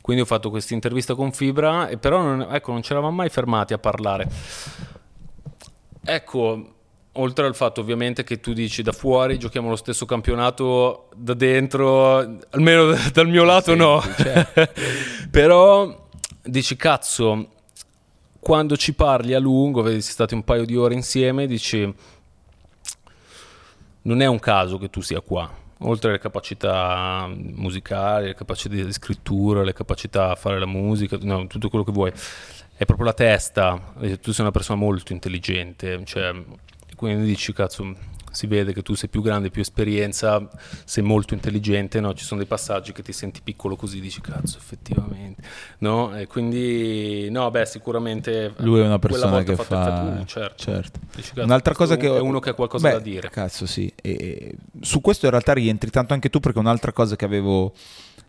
Speaker 2: quindi ho fatto questa intervista con Fibra e però non, ecco, non ci eravamo mai fermati a parlare. Ecco oltre al fatto ovviamente che tu dici da fuori giochiamo lo stesso campionato da dentro almeno dal mio lato no. però dici cazzo quando ci parli a lungo vedi siete stati un paio di ore insieme dici non è un caso che tu sia qua. Oltre alle capacità musicali le capacità di scrittura le capacità a fare la musica no, tutto quello che vuoi. È proprio la testa tu sei una persona molto intelligente cioè, quindi dici cazzo si vede che tu sei più grande, più esperienza, sei molto intelligente, no? Ci sono dei passaggi che ti senti piccolo così, dici cazzo, effettivamente, no? E quindi, no, beh, sicuramente
Speaker 1: Lui è una persona che fa...
Speaker 2: effetto, uh, certo.
Speaker 1: certo.
Speaker 2: Dici, cazzo,
Speaker 1: Un'altra cosa che...
Speaker 2: è uno che ha qualcosa
Speaker 1: Beh,
Speaker 2: da dire.
Speaker 1: Cazzo, sì. E- e su questo in realtà rientri tanto anche tu perché un'altra cosa che avevo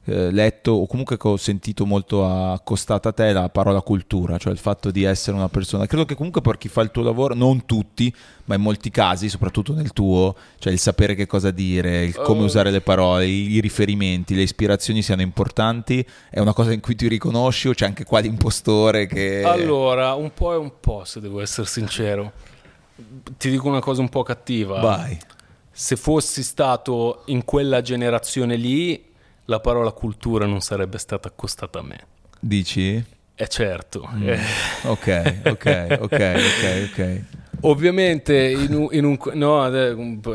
Speaker 1: eh, letto o comunque che ho sentito molto accostata a te è la parola cultura, cioè il fatto di essere una persona. Credo che comunque per chi fa il tuo lavoro, non tutti, ma in molti casi, soprattutto nel tuo, cioè il sapere che cosa dire, il come
Speaker 2: Oh.
Speaker 1: usare le parole, i riferimenti, le ispirazioni siano importanti, è una cosa in cui ti riconosci o c'è anche qua l'impostore che...
Speaker 2: Allora, un po' e un po', se devo essere sincero. Ti dico una cosa un po' cattiva.
Speaker 1: Vai.
Speaker 2: Se fossi stato in quella generazione lì, la parola cultura non sarebbe stata accostata a me.
Speaker 1: Dici?
Speaker 2: Eh certo.
Speaker 1: Mm.
Speaker 2: Eh,
Speaker 1: Ok, ok, ok, ok, ok.
Speaker 2: Ovviamente in un, in un- no,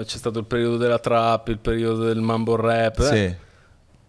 Speaker 2: c'è stato il periodo della trap, il periodo del mambo rap, eh,
Speaker 1: Sì.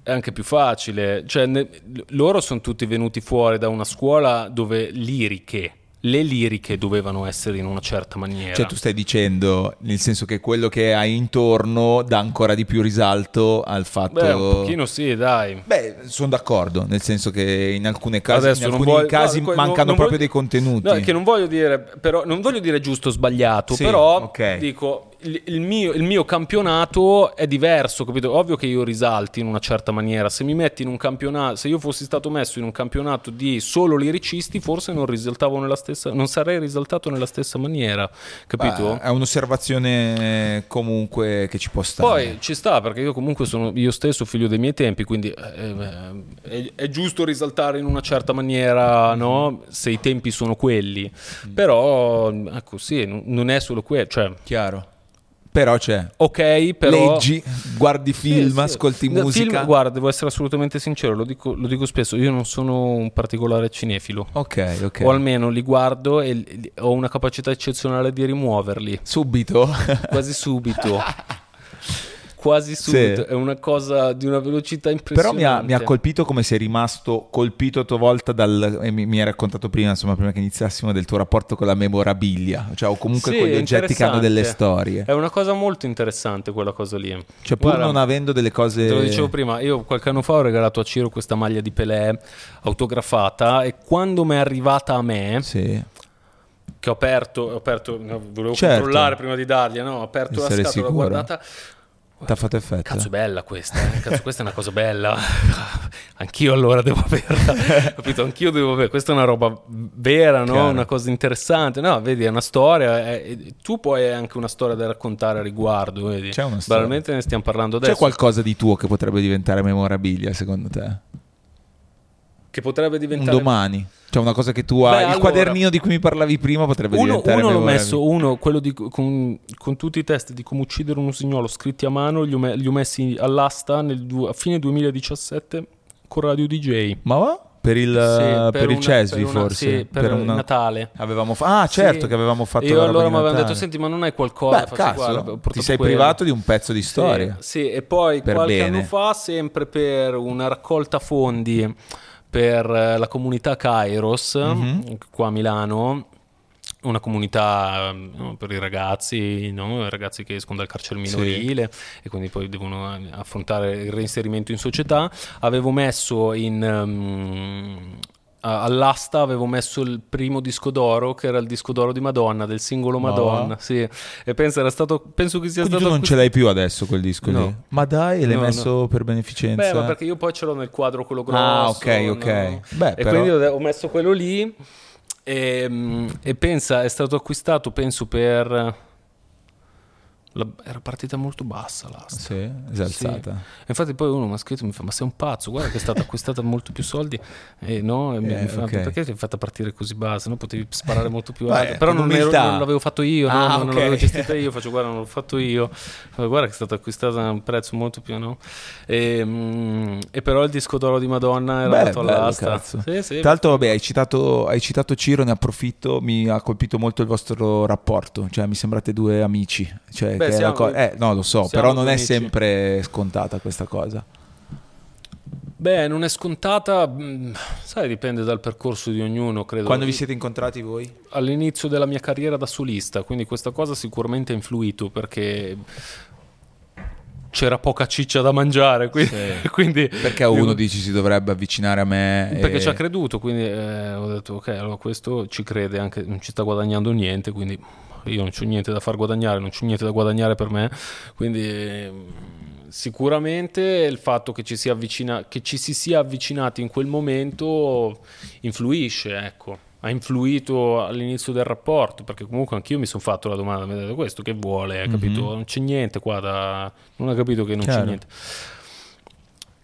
Speaker 2: è anche più facile. Cioè, ne- loro sono tutti venuti fuori da una scuola dove liriche, le liriche dovevano essere in una certa maniera.
Speaker 1: Cioè tu stai dicendo, nel senso che quello che hai intorno dà ancora di più risalto al fatto...
Speaker 2: Beh, un pochino sì, dai.
Speaker 1: Beh, sono d'accordo, nel senso che in alcune casi,
Speaker 2: Adesso
Speaker 1: in alcuni
Speaker 2: voglio-
Speaker 1: casi
Speaker 2: no,
Speaker 1: mancano
Speaker 2: non- non
Speaker 1: proprio
Speaker 2: voglio-
Speaker 1: dei contenuti.
Speaker 2: No, è che non voglio dire, però, non voglio dire giusto o sbagliato,
Speaker 1: Sì,
Speaker 2: però
Speaker 1: ok.
Speaker 2: dico il, mio, il mio campionato è diverso, capito? Ovvio che io risalti in una certa maniera. Se mi metti in un campionato, se io fossi stato messo in un campionato di solo liricisti, forse non risaltavo nella stessa, non sarei risaltato nella stessa maniera, capito?
Speaker 1: Beh, è un'osservazione comunque che ci può stare.
Speaker 2: Poi ci sta perché io comunque sono io stesso figlio dei miei tempi, quindi eh, eh, è, giusto risaltare in una certa maniera, no? Se i tempi sono quelli. Però, ecco, sì, non- non è solo quello. Cioè,
Speaker 1: Chiaro. Però c'è.
Speaker 2: ok, però...
Speaker 1: Leggi, guardi film,
Speaker 2: Sì, sì.
Speaker 1: ascolti musica.
Speaker 2: film, guarda, devo essere assolutamente sincero, lo dico, lo dico spesso, io non sono un particolare cinefilo.
Speaker 1: Ok, ok.
Speaker 2: O almeno li guardo e li- ho una capacità eccezionale di rimuoverli,
Speaker 1: Subito.
Speaker 2: quasi subito. quasi subito.
Speaker 1: Sì.
Speaker 2: È una cosa di una velocità impressionante.
Speaker 1: Però mi ha, mi ha colpito come sei rimasto colpito a tua volta dal... E mi, mi hai raccontato prima, insomma, prima che iniziassimo, del tuo rapporto con la memorabilia. Cioè, o comunque
Speaker 2: Sì,
Speaker 1: con gli oggetti che hanno delle storie.
Speaker 2: È una cosa molto interessante quella cosa lì.
Speaker 1: Cioè, pur
Speaker 2: Guarda,
Speaker 1: non avendo delle cose...
Speaker 2: Te lo dicevo prima, io qualche anno fa ho regalato a Ciro questa maglia di Pelé autografata e quando mi è arrivata a me,
Speaker 1: Sì.
Speaker 2: che ho aperto, ho aperto volevo
Speaker 1: Certo.
Speaker 2: controllare prima di dargli, no? ho aperto la
Speaker 1: Essere
Speaker 2: scatola, l'ho
Speaker 1: sicuro.
Speaker 2: guardata,
Speaker 1: Ti ha fatto effetto?
Speaker 2: Cazzo, è bella questa, eh? Cazzo, questa è una cosa bella. Anch'io allora devo averla, capito? Anch'io devo avere. Questa è una roba vera, no? Una cosa interessante. No, vedi, è una storia. è- tu poi hai anche una storia da raccontare a riguardo, vedi?
Speaker 1: C'è una storia.
Speaker 2: Veramente ne stiamo parlando adesso.
Speaker 1: C'è qualcosa di tuo che potrebbe diventare memorabilia, secondo te?
Speaker 2: Che potrebbe
Speaker 1: Un
Speaker 2: diventare...
Speaker 1: domani? Cioè una cosa che tu hai...
Speaker 2: Beh,
Speaker 1: il
Speaker 2: allora-
Speaker 1: quadernino di cui mi parlavi prima potrebbe
Speaker 2: Uno,
Speaker 1: diventare
Speaker 2: uno l'ho messo, uno, quello di, con, con tutti i test di come uccidere un usignolo scritti a mano, li ho, me- li ho messi all'asta nel a fine 2017 con Radio DJ.
Speaker 1: Ma va? Per il,
Speaker 2: Sì,
Speaker 1: eh, per il
Speaker 2: una-
Speaker 1: Cesvi
Speaker 2: per una-
Speaker 1: forse?
Speaker 2: sì, per, il Natale.
Speaker 1: Avevamo fa- Ah, certo
Speaker 2: Sì.
Speaker 1: che avevamo fatto
Speaker 2: Io allora mi avevano detto: Senti, ma non hai qualcosa?
Speaker 1: Beh, cazzo,
Speaker 2: "Guarda,
Speaker 1: ti sei
Speaker 2: quello."
Speaker 1: privato di un pezzo di storia.
Speaker 2: Sì, e poi
Speaker 1: Per
Speaker 2: qualche
Speaker 1: bene.
Speaker 2: anno fa, sempre per una raccolta fondi per eh, la comunità Kairos,
Speaker 1: Mhm.
Speaker 2: qua a Milano. Una comunità no, per i ragazzi, no? I ragazzi che escono dal carcere
Speaker 1: Sì.
Speaker 2: minorile e quindi poi devono eh, affrontare il reinserimento in società. Avevo messo in, a- all'asta avevo messo il primo disco d'oro che era il disco d'oro di Madonna del singolo
Speaker 1: Ma
Speaker 2: Madonna
Speaker 1: va?
Speaker 2: sì. e penso era stato penso che sia
Speaker 1: Quindi
Speaker 2: stato
Speaker 1: tu non
Speaker 2: acquist-
Speaker 1: ce l'hai più adesso quel disco
Speaker 2: No.
Speaker 1: lì? Ma dai, l'hai
Speaker 2: No,
Speaker 1: messo per beneficenza?
Speaker 2: Beh, ma perché io poi ce l'ho nel quadro quello grosso.
Speaker 1: Ah, ok, ok.
Speaker 2: no?
Speaker 1: Beh,
Speaker 2: e
Speaker 1: però-
Speaker 2: quindi ho, messo quello lì e, mm, e pensa, è stato acquistato, penso, per... la- era partita molto bassa l'asta.
Speaker 1: Sì, esalzata.
Speaker 2: E infatti poi uno mi ha scritto mi fa ma sei un pazzo guarda che è stata acquistata molto più soldi e no e mi,
Speaker 1: Eh,
Speaker 2: mi fa
Speaker 1: ok.
Speaker 2: perché ti hai fatta partire così bassa no potevi sparare molto più alto però non, ero- non l'avevo fatto io no?
Speaker 1: Ah,
Speaker 2: non, non
Speaker 1: ok.
Speaker 2: l'avevo gestita io faccio guarda non l'ho fatto io guarda che è stata acquistata a un prezzo molto più no e, mm, e però il disco d'oro di Madonna era
Speaker 1: Beh,
Speaker 2: andato all'asta sì, sì.
Speaker 1: Tra l'altro, vabbè, hai citato, hai citato Ciro, ne approfitto, mi ha colpito molto il vostro rapporto, cioè mi sembrate due amici. Cioè,
Speaker 2: Beh,
Speaker 1: è
Speaker 2: siamo-
Speaker 1: co- eh, no, lo so, però non
Speaker 2: due
Speaker 1: è
Speaker 2: amici.
Speaker 1: sempre scontata questa cosa.
Speaker 2: beh non è scontata mm, sai dipende dal percorso di ognuno credo
Speaker 1: Quando vi siete incontrati voi?
Speaker 2: all'inizio della mia carriera da solista, quindi questa cosa sicuramente ha influito perché c'era poca ciccia da mangiare, quindi, quindi-
Speaker 1: Perché a uno dici si dovrebbe avvicinare a me?
Speaker 2: perché
Speaker 1: e-
Speaker 2: ci ha creduto, quindi eh, ho detto ok, allora questo ci crede anche, non ci sta guadagnando niente, quindi io non c'ho niente da far guadagnare, non c'ho niente da guadagnare per me, quindi sicuramente il fatto che ci, sia avvicina- che ci si sia avvicinati in quel momento influisce, ecco. Ha influito all'inizio del rapporto perché comunque anch'io mi sono fatto la domanda: mi ha detto questo che vuole? Hai capito? Non c'è niente qua da. Non ha capito che non
Speaker 1: Chiaro.
Speaker 2: c'è niente.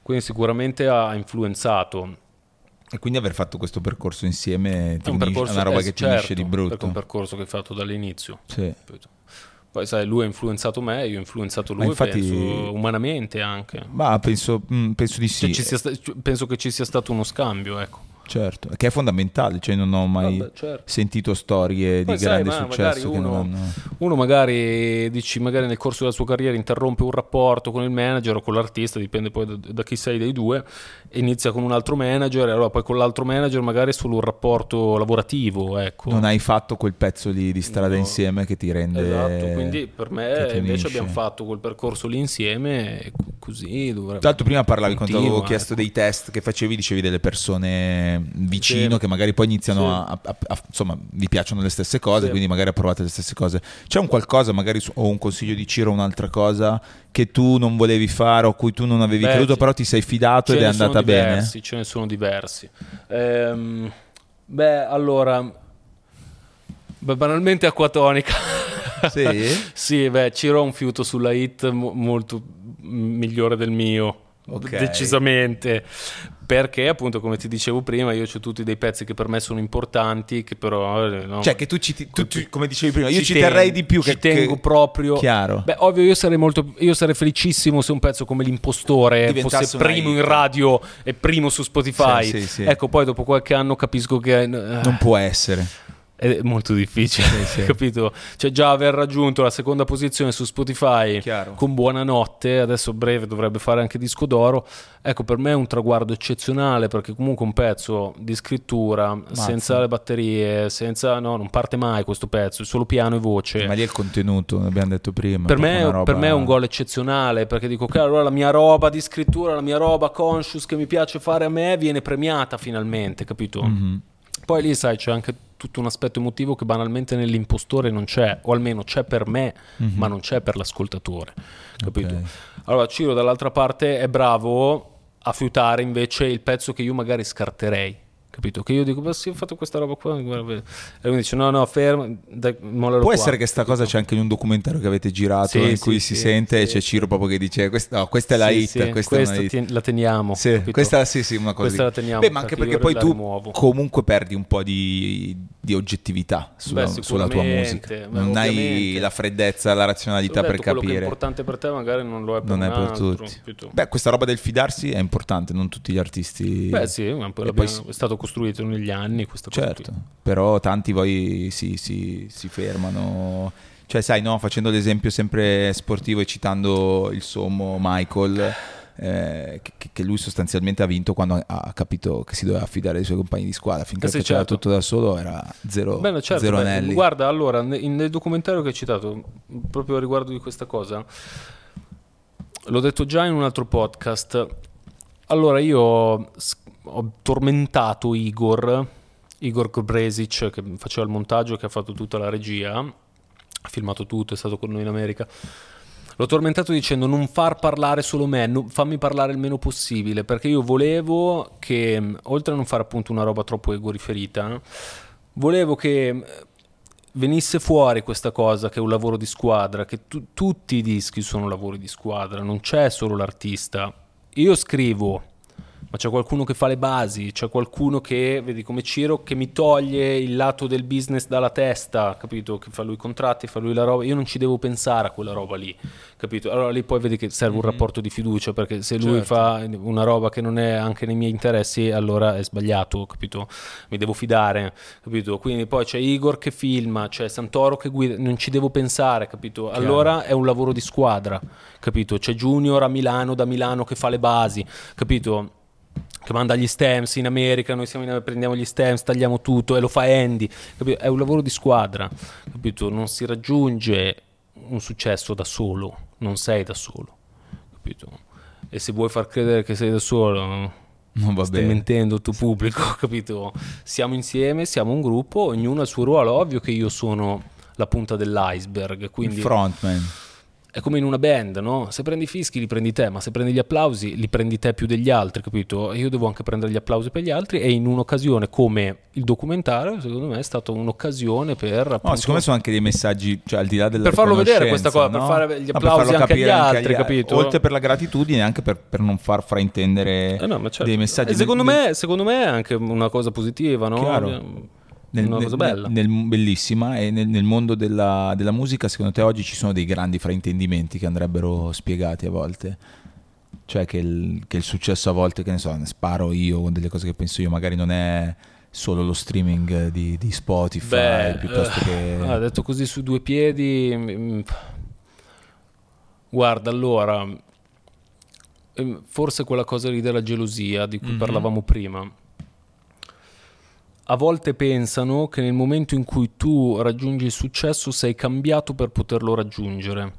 Speaker 2: Quindi sicuramente ha influenzato
Speaker 1: E quindi aver fatto questo percorso insieme ti
Speaker 2: è un
Speaker 1: unisce-
Speaker 2: percorso
Speaker 1: una roba che ti
Speaker 2: certo,
Speaker 1: unisce di
Speaker 2: perché è
Speaker 1: brutto.
Speaker 2: un percorso che hai fatto dall'inizio.
Speaker 1: Sì.
Speaker 2: Poi sai, lui ha influenzato me, io ho influenzato lui,
Speaker 1: infatti-
Speaker 2: penso, umanamente anche.
Speaker 1: Ma penso, mm, penso di sì,
Speaker 2: Cioè, sta- penso che ci sia stato uno scambio, ecco.
Speaker 1: certo, che è fondamentale, cioè non ho mai
Speaker 2: Vabbè, certo.
Speaker 1: sentito storie
Speaker 2: Poi
Speaker 1: di
Speaker 2: sai,
Speaker 1: grande
Speaker 2: ma
Speaker 1: successo che non
Speaker 2: uno-
Speaker 1: hanno...
Speaker 2: Uno magari dici, magari nel corso della sua carriera interrompe un rapporto con il manager o con l'artista, dipende poi da, da chi sei dei due, inizia con un altro manager, e allora poi con l'altro manager magari è solo un rapporto lavorativo, ecco.
Speaker 1: Non hai fatto quel pezzo lì di strada
Speaker 2: No.
Speaker 1: insieme che ti rende...
Speaker 2: Esatto, quindi per me invece abbiamo fatto quel percorso lì insieme co- così dovrebbe...
Speaker 1: Tra l'altro prima parlavi quando
Speaker 2: Continua,
Speaker 1: avevo chiesto
Speaker 2: ecco.
Speaker 1: dei test che facevi, dicevi delle persone vicino
Speaker 2: Sì.
Speaker 1: che magari poi iniziano
Speaker 2: Sì.
Speaker 1: a, a- a- insomma, vi piacciono le stesse cose,
Speaker 2: Sì.
Speaker 1: quindi magari approvate le stesse cose. C'è un qualcosa, magari su- o un consiglio di Ciro un'altra cosa che tu non volevi fare o cui tu non avevi
Speaker 2: Beh,
Speaker 1: creduto, però ti sei fidato ed è andata bene?
Speaker 2: diversi, Ce ne sono diversi. Ehm, beh, allora... Beh, banalmente acquatonica.
Speaker 1: Sì?
Speaker 2: sì, beh, Ciro ha un fiuto sulla hit mo- molto migliore del mio.
Speaker 1: Ok.
Speaker 2: Decisamente. Perché, appunto, come ti dicevo prima, io ho tutti dei pezzi che per me sono importanti, che però... eh, no,
Speaker 1: Cioè che tu, ci, ti- tu- tu- come dicevi prima, io ci, terrei di più
Speaker 2: ci
Speaker 1: che...
Speaker 2: tengo
Speaker 1: che-
Speaker 2: proprio
Speaker 1: Chiaro.
Speaker 2: Beh, ovvio, io sarei molto. Io sarei felicissimo se un pezzo come l'impostore fosse primo in radio e primo su Spotify.
Speaker 1: Sì, sì, sì.
Speaker 2: Ecco, poi dopo qualche anno capisco che. eh,
Speaker 1: Non può essere.
Speaker 2: È molto difficile,
Speaker 1: Sì, sì.
Speaker 2: capito? Cioè già aver raggiunto la seconda posizione su Spotify
Speaker 1: Chiaro.
Speaker 2: con Buonanotte, adesso breve dovrebbe fare anche disco d'oro, ecco per me è un traguardo eccezionale perché comunque un pezzo di scrittura, senza le batterie, senza, no, non parte mai questo pezzo, è solo piano e voce.
Speaker 1: Ma lì è il contenuto, l'abbiamo detto prima.
Speaker 2: Per me,
Speaker 1: roba-
Speaker 2: per me è un gol eccezionale perché dico che allora la mia roba di scrittura, la mia roba conscious che mi piace fare a me viene premiata finalmente, capito?
Speaker 1: Mhm.
Speaker 2: Poi lì sai c'è anche tutto un aspetto emotivo che banalmente nell'impostore non c'è, o almeno c'è per me, ma non c'è per l'ascoltatore, capito?
Speaker 1: Mhm. Ok.
Speaker 2: Allora Ciro dall'altra parte è bravo a fiutare invece il pezzo che io magari scarterei. Capito? Che io dico, ma sì, ho fatto questa roba qua. guarda, E lui dice: No, no, fermo. dai,
Speaker 1: Può
Speaker 2: qua."
Speaker 1: essere che sta cosa c'è anche in un documentario che avete girato
Speaker 2: Sì,
Speaker 1: in
Speaker 2: sì,
Speaker 1: cui
Speaker 2: sì,
Speaker 1: si sente e c'è. Ciro proprio che dice questa, no, questa è la hit, questa, una hit.
Speaker 2: la teniamo.
Speaker 1: Sì,
Speaker 2: capito?
Speaker 1: questa sì, sì, una cosa
Speaker 2: Questa la teniamo,
Speaker 1: Beh, ma anche
Speaker 2: perché
Speaker 1: poi tu comunque perdi un po' di, di oggettività sulla,
Speaker 2: Beh,
Speaker 1: sulla tua musica. Non hai la freddezza, la razionalità
Speaker 2: Ho
Speaker 1: per
Speaker 2: detto, quello che è
Speaker 1: capire.
Speaker 2: importante per te magari non lo è per
Speaker 1: Non è per
Speaker 2: altro,
Speaker 1: tutti. Beh, questa roba del fidarsi è importante, non tutti gli artisti.
Speaker 2: Beh, sì, poi è stato costruito negli anni questa cosa
Speaker 1: Certo,
Speaker 2: qui.
Speaker 1: però tanti poi si, si- si fermano. Cioè, sai, no, facendo l'esempio sempre sportivo e citando il sommo Michael, eh, che, che lui sostanzialmente ha vinto quando ha, capito che si doveva affidare ai suoi compagni di squadra. Finché
Speaker 2: Eh sì,
Speaker 1: faceva
Speaker 2: certo.
Speaker 1: tutto da solo era zero,
Speaker 2: Beh, no, certo,
Speaker 1: zero
Speaker 2: beh,
Speaker 1: anelli.
Speaker 2: guarda, allora, nel documentario che hai citato, proprio riguardo di questa cosa, l'ho detto già in un altro podcast. Allora, io ho tormentato Igor, Igor Bresic, che faceva il montaggio, che ha fatto tutta la regia, ha filmato tutto, è stato con noi in America. L'ho tormentato dicendo non far parlare solo me, no- fammi parlare il meno possibile, perché io volevo che, oltre a non fare appunto una roba troppo egoriferita, volevo che mh, venisse fuori questa cosa che è un lavoro di squadra, che tu- tutti i dischi sono lavori di squadra, non c'è solo l'artista. Io scrivo, ma c'è qualcuno che fa le basi, c'è qualcuno che, vedi come Ciro, che mi toglie il lato del business dalla testa, capito? Che fa lui i contratti, fa lui la roba, io non ci devo pensare a quella roba lì, capito? Allora lì poi vedi che serve un rapporto di fiducia, perché se lui
Speaker 1: Certo.
Speaker 2: fa una roba che non è anche nei miei interessi, allora è sbagliato, capito? Mi devo fidare, capito? Quindi poi c'è Igor che filma, c'è Santoro che guida, non ci devo pensare, capito? Allora è un lavoro di squadra, capito? C'è Junior a Milano, da Milano che fa le basi, capito? Che manda gli stems in America, noi siamo in, prendiamo gli stems, tagliamo tutto e lo fa Andy, capito? È un lavoro di squadra, capito? Non si raggiunge un successo da solo, non sei da solo, capito? E se vuoi far credere che sei da solo,
Speaker 1: Non va
Speaker 2: stai
Speaker 1: bene.
Speaker 2: mentendo il tuo pubblico, capito? Siamo insieme, siamo un gruppo, ognuno ha il suo ruolo. Ovvio che io sono la punta dell'iceberg,
Speaker 1: Il
Speaker 2: quindi
Speaker 1: frontman.
Speaker 2: È come in una band, no? Se prendi i fischi li prendi te, ma se prendi gli applausi li prendi te più degli altri, capito? E Io devo anche prendere gli applausi per gli altri e in un'occasione come il documentario, secondo me è stata un'occasione per
Speaker 1: No,
Speaker 2: appunto,
Speaker 1: secondo me sono anche dei messaggi, cioè al di là della
Speaker 2: Per farlo vedere questa cosa, per
Speaker 1: no?
Speaker 2: fare gli
Speaker 1: No, per
Speaker 2: applausi
Speaker 1: farlo
Speaker 2: anche agli altri, capito?
Speaker 1: Oltre per la gratitudine, anche per, per non far fraintendere
Speaker 2: Eh no, certo.
Speaker 1: dei messaggi.
Speaker 2: E secondo,
Speaker 1: Nel-
Speaker 2: me, secondo me è anche una cosa positiva, no?
Speaker 1: Chiaro. Nel,
Speaker 2: una
Speaker 1: nel-
Speaker 2: cosa bella.
Speaker 1: nel- bellissima e nel, nel mondo della, della musica secondo te oggi ci sono dei grandi fraintendimenti che andrebbero spiegati a volte cioè che il, che il successo a volte che ne so ne sparo io con delle cose che penso io magari non è solo lo streaming di, di Spotify
Speaker 2: Beh,
Speaker 1: piuttosto
Speaker 2: eh,
Speaker 1: che
Speaker 2: ah, detto così su due piedi, mm, guarda, allora, ehm, forse quella cosa lì della gelosia di cui
Speaker 1: Mhm.
Speaker 2: parlavamo prima. A volte pensano che nel momento in cui tu raggiungi il successo sei cambiato per poterlo raggiungere.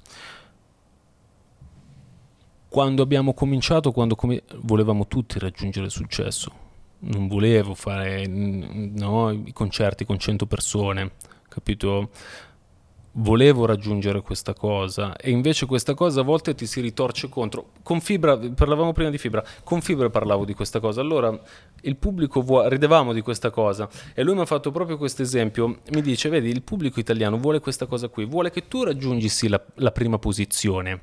Speaker 2: Quando abbiamo cominciato, quando comi- volevamo tutti raggiungere il successo, non volevo fare no, i concerti con 100 persone, capito? Volevo raggiungere questa cosa e invece questa cosa a volte ti si ritorce contro. Con Fibra, parlavamo prima di Fibra, con Fibra parlavo di questa cosa. Allora il pubblico vuole, ridevamo di questa cosa e lui mi ha fatto proprio questo esempio. Mi dice, vedi, il pubblico italiano vuole questa cosa qui, vuole che tu raggiungi sì la, la prima posizione,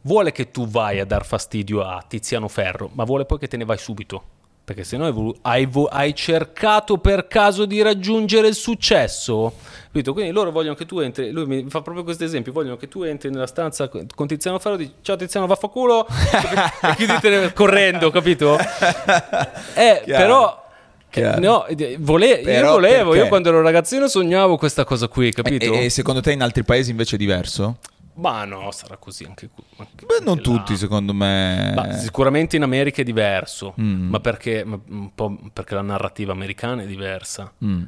Speaker 2: vuole che tu vai a dar fastidio a Tiziano Ferro, ma vuole poi che te ne vai subito. Perché se no hai, volu- hai vo- hai cercato per caso di raggiungere il successo, capito? Quindi loro vogliono che tu entri, lui mi fa proprio questo esempio, vogliono che tu entri nella stanza con Tiziano Ferro e dici ciao Tiziano vaffanculo e chiuditene correndo, capito? Eh, però
Speaker 1: Chiaro.
Speaker 2: No, vole- io volevo,
Speaker 1: perché?
Speaker 2: io quando ero ragazzino sognavo questa cosa qui, capito?
Speaker 1: E, e secondo te in altri paesi invece è diverso?
Speaker 2: Ma no, sarà così anche qui.
Speaker 1: Beh, non
Speaker 2: là.
Speaker 1: tutti, secondo me.
Speaker 2: Ma sicuramente in America è diverso,
Speaker 1: Mm.
Speaker 2: ma perché, ma un po' perché la narrativa americana è diversa.
Speaker 1: Mm.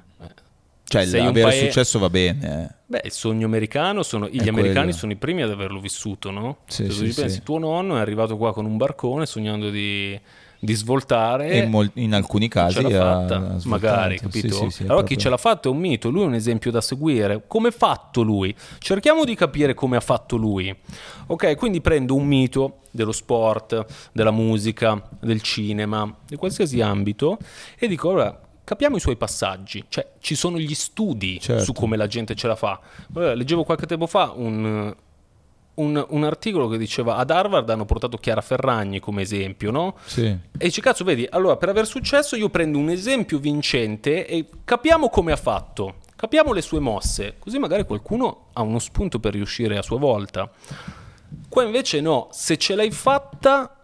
Speaker 1: Cioè,
Speaker 2: Sei
Speaker 1: avere
Speaker 2: paese-
Speaker 1: successo va bene. eh.
Speaker 2: Beh, il sogno americano sono gli
Speaker 1: È
Speaker 2: americani
Speaker 1: quello.
Speaker 2: sono i primi ad averlo vissuto, no?
Speaker 1: Sì,
Speaker 2: Se tu
Speaker 1: sì,
Speaker 2: pensi,
Speaker 1: sì.
Speaker 2: tuo nonno è arrivato qua con un barcone sognando di, di svoltare.
Speaker 1: E in, mol- in alcuni casi
Speaker 2: ce l'ha
Speaker 1: ha-
Speaker 2: fatta, magari,
Speaker 1: Sì,
Speaker 2: capito?
Speaker 1: sì, sì, è
Speaker 2: allora chi
Speaker 1: proprio-
Speaker 2: ce l'ha fatto è un mito, lui è un esempio da seguire. Come ha fatto lui? Cerchiamo di capire come ha fatto lui. Ok, quindi prendo un mito dello sport, della musica, del cinema, di qualsiasi ambito e dico, allora, capiamo i suoi passaggi. Cioè, ci sono gli studi
Speaker 1: Certo.
Speaker 2: su come la gente ce la fa. Leggevo qualche tempo fa un... Un, un articolo che diceva ad Harvard hanno portato Chiara Ferragni come esempio, no?
Speaker 1: Sì.
Speaker 2: E dici, cazzo, vedi, allora per aver successo io prendo un esempio vincente e capiamo come ha fatto, capiamo le sue mosse, così magari qualcuno ha uno spunto per riuscire a sua volta. Qua invece no, se ce l'hai fatta,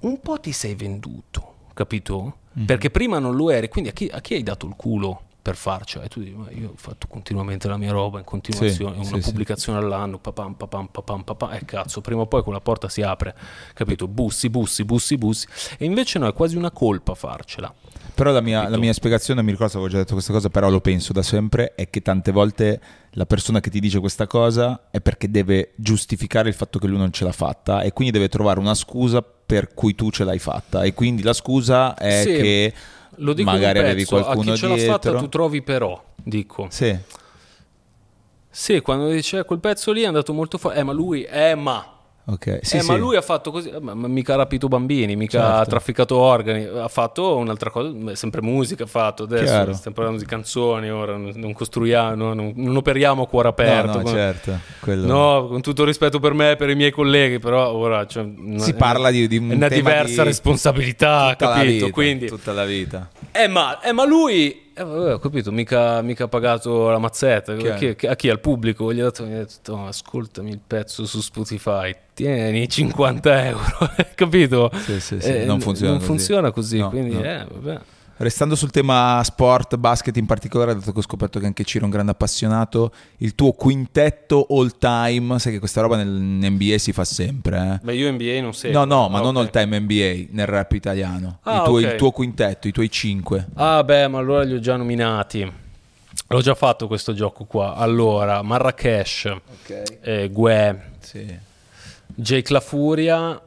Speaker 2: un po' ti sei venduto, capito? Perché prima non lo eri, quindi a chi, a chi hai dato il culo per farcela? E tu dici, ma io ho fatto continuamente la mia roba in continuazione,
Speaker 1: Sì,
Speaker 2: una
Speaker 1: sì, sì.
Speaker 2: pubblicazione all'anno, papam, papam, papam, papam, e cazzo, prima o poi quella porta si apre, capito? Bussi, bussi, bussi, bussi. E invece no, è quasi una colpa farcela.
Speaker 1: Però la mia, la mia spiegazione, mi ricordo se avevo già detto questa cosa, però lo penso da sempre, è che tante volte la persona che ti dice questa cosa è perché deve giustificare il fatto che lui non ce l'ha fatta e quindi deve trovare una scusa per cui tu ce l'hai fatta e quindi la scusa è
Speaker 2: Sì,
Speaker 1: che
Speaker 2: Lo dico
Speaker 1: magari
Speaker 2: un
Speaker 1: avevi
Speaker 2: pezzo,
Speaker 1: qualcuno
Speaker 2: a chi ce l'ha
Speaker 1: dietro.
Speaker 2: fatta tu trovi però, dico.
Speaker 1: Sì,
Speaker 2: Sì, quando dice "Eh, quel pezzo lì è andato molto forte, eh ma lui, eh ma...
Speaker 1: ok. Sì,
Speaker 2: eh, ma
Speaker 1: sì.
Speaker 2: lui ha fatto così, eh, ma, ma mica ha rapito bambini, mica
Speaker 1: Certo.
Speaker 2: ha trafficato organi, ha fatto un'altra cosa, sempre musica ha fatto, adesso
Speaker 1: Chiaro.
Speaker 2: stiamo parlando di canzoni, ora non, costruiamo, non, non operiamo a cuore
Speaker 1: No,
Speaker 2: aperto.
Speaker 1: no,
Speaker 2: con-
Speaker 1: certo. quello-
Speaker 2: No, con tutto il rispetto per me e per i miei colleghi, però ora cioè,
Speaker 1: Si parla di- di un
Speaker 2: è una diversa
Speaker 1: di-
Speaker 2: responsabilità,
Speaker 1: tutta la
Speaker 2: capito?
Speaker 1: vita,
Speaker 2: Quindi,
Speaker 1: tutta la vita.
Speaker 2: eh ma, eh, ma lui, eh, vabbè, ho capito, mica, mica ha pagato la mazzetta. Chi- a chi? Al pubblico? Gli ha detto, gli ha detto, "Oh, ascoltami il pezzo su Spotify, tieni 50 euro, capito?
Speaker 1: Sì, sì, sì,
Speaker 2: Eh,
Speaker 1: non funziona
Speaker 2: non
Speaker 1: così.
Speaker 2: funziona così,
Speaker 1: No,
Speaker 2: quindi,
Speaker 1: no.
Speaker 2: eh, vabbè.
Speaker 1: Restando sul tema sport, basket in particolare, dato che ho scoperto che anche Ciro è un grande appassionato, il tuo quintetto all time, sai che questa roba nell'NBA si fa sempre, eh?
Speaker 2: Beh, io NBA non seguo.
Speaker 1: No, no, ma
Speaker 2: Ah,
Speaker 1: non all time NBA, nel rap italiano.
Speaker 2: Ah,
Speaker 1: il, tuo,
Speaker 2: ok.
Speaker 1: il tuo quintetto, i tuoi cinque.
Speaker 2: Ah, beh, ma allora li ho già nominati. L'ho già fatto questo gioco qua. Allora, Marrakesh,
Speaker 1: Ok.
Speaker 2: eh, Gue,
Speaker 1: Sì.
Speaker 2: Jake La Furia.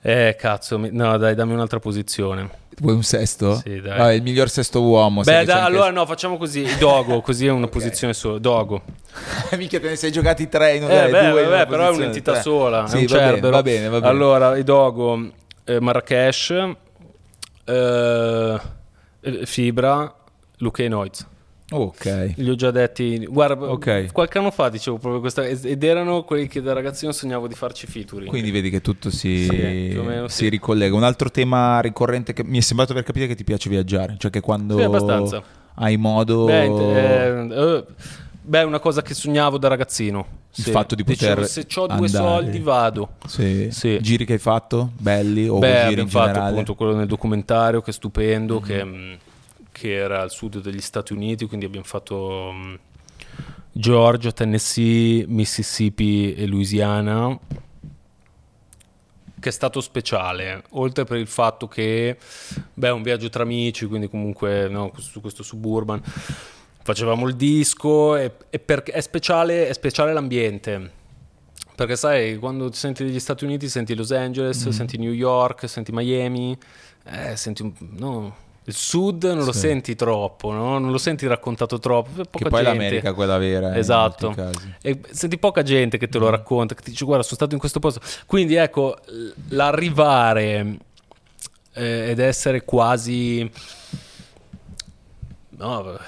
Speaker 2: Eh, cazzo, mi- no, dai, dammi un'altra posizione.
Speaker 1: Vuoi un sesto?
Speaker 2: Sì, dai.
Speaker 1: Ah, il miglior sesto uomo.
Speaker 2: Beh,
Speaker 1: anche-
Speaker 2: allora no, facciamo così. Dogo, così è una posizione sola. Dogo.
Speaker 1: Mica te ne sei giocati tre in
Speaker 2: Eh,
Speaker 1: eh,
Speaker 2: beh,
Speaker 1: due
Speaker 2: vabbè,
Speaker 1: una
Speaker 2: però è un'entità
Speaker 1: tre.
Speaker 2: sola.
Speaker 1: Sì,
Speaker 2: è un
Speaker 1: va bene, va bene, va bene.
Speaker 2: Allora, i Dogo, eh, Marrakesh, eh, Fibra, Luke e Noiz.
Speaker 1: Ok.
Speaker 2: Li ho già detti. Guarda,
Speaker 1: Ok.
Speaker 2: qualche anno fa dicevo proprio questa. Ed erano quelli che da ragazzino sognavo di farci featuring.
Speaker 1: Quindi vedi che tutto si,
Speaker 2: Sì, meno
Speaker 1: si
Speaker 2: sì.
Speaker 1: ricollega. Un altro tema ricorrente che mi è sembrato aver capito è che ti piace viaggiare, cioè che quando
Speaker 2: Sì, abbastanza.
Speaker 1: hai modo
Speaker 2: Beh, eh, eh, beh, una cosa che sognavo da ragazzino.
Speaker 1: Il
Speaker 2: Sì.
Speaker 1: fatto di
Speaker 2: Dicevo,
Speaker 1: poter
Speaker 2: se ho due soldi vado.
Speaker 1: Sì.
Speaker 2: Sì.
Speaker 1: giri che hai fatto belli o
Speaker 2: Beh,
Speaker 1: giri in
Speaker 2: fatto
Speaker 1: generale?
Speaker 2: appunto quello nel documentario che è stupendo,
Speaker 1: Mhm.
Speaker 2: che, mh, che era al sud degli Stati Uniti, quindi abbiamo fatto mh, Georgia, Tennessee, Mississippi e Louisiana, che è stato speciale, oltre per il fatto che, beh, è un viaggio tra amici, quindi comunque no, su questo suburban, facevamo il disco e, e perché è speciale, è speciale l'ambiente. Perché sai, quando ti senti degli Stati Uniti senti Los Angeles,
Speaker 1: Mhm.
Speaker 2: senti New York, senti Miami, eh, senti un- no, il sud non lo
Speaker 1: Sì.
Speaker 2: senti troppo, no? non lo senti raccontato troppo. Poca
Speaker 1: Che poi
Speaker 2: gente.
Speaker 1: l'America è quella vera. eh,
Speaker 2: Esatto.
Speaker 1: In molti casi.
Speaker 2: E senti poca gente che te lo racconta, che ti dice guarda sono stato in questo posto. Quindi ecco, l'arrivare eh, ed essere quasi... No, vabbè,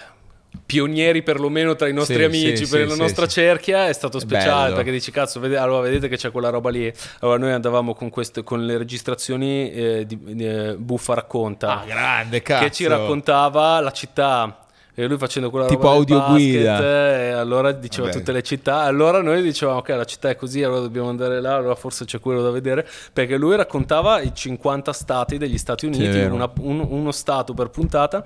Speaker 2: pionieri perlomeno tra i nostri
Speaker 1: Sì,
Speaker 2: amici
Speaker 1: sì,
Speaker 2: per
Speaker 1: sì,
Speaker 2: la nostra cerchia è stato speciale
Speaker 1: bello.
Speaker 2: perché dici cazzo vede- allora vedete che c'è quella roba lì allora noi andavamo con, queste, con le registrazioni eh, di, eh, Buffa racconta
Speaker 1: Ah, grande cazzo.
Speaker 2: che ci raccontava la città E lui facendo quella
Speaker 1: Tipo
Speaker 2: roba del
Speaker 1: audioguida.
Speaker 2: basket, e allora diceva
Speaker 1: Vabbè.
Speaker 2: tutte le città. Allora noi dicevamo, ok, la città è così, allora dobbiamo andare là, allora forse c'è quello da vedere. Perché lui raccontava i 50 stati degli Stati Uniti, una- un- uno stato per puntata.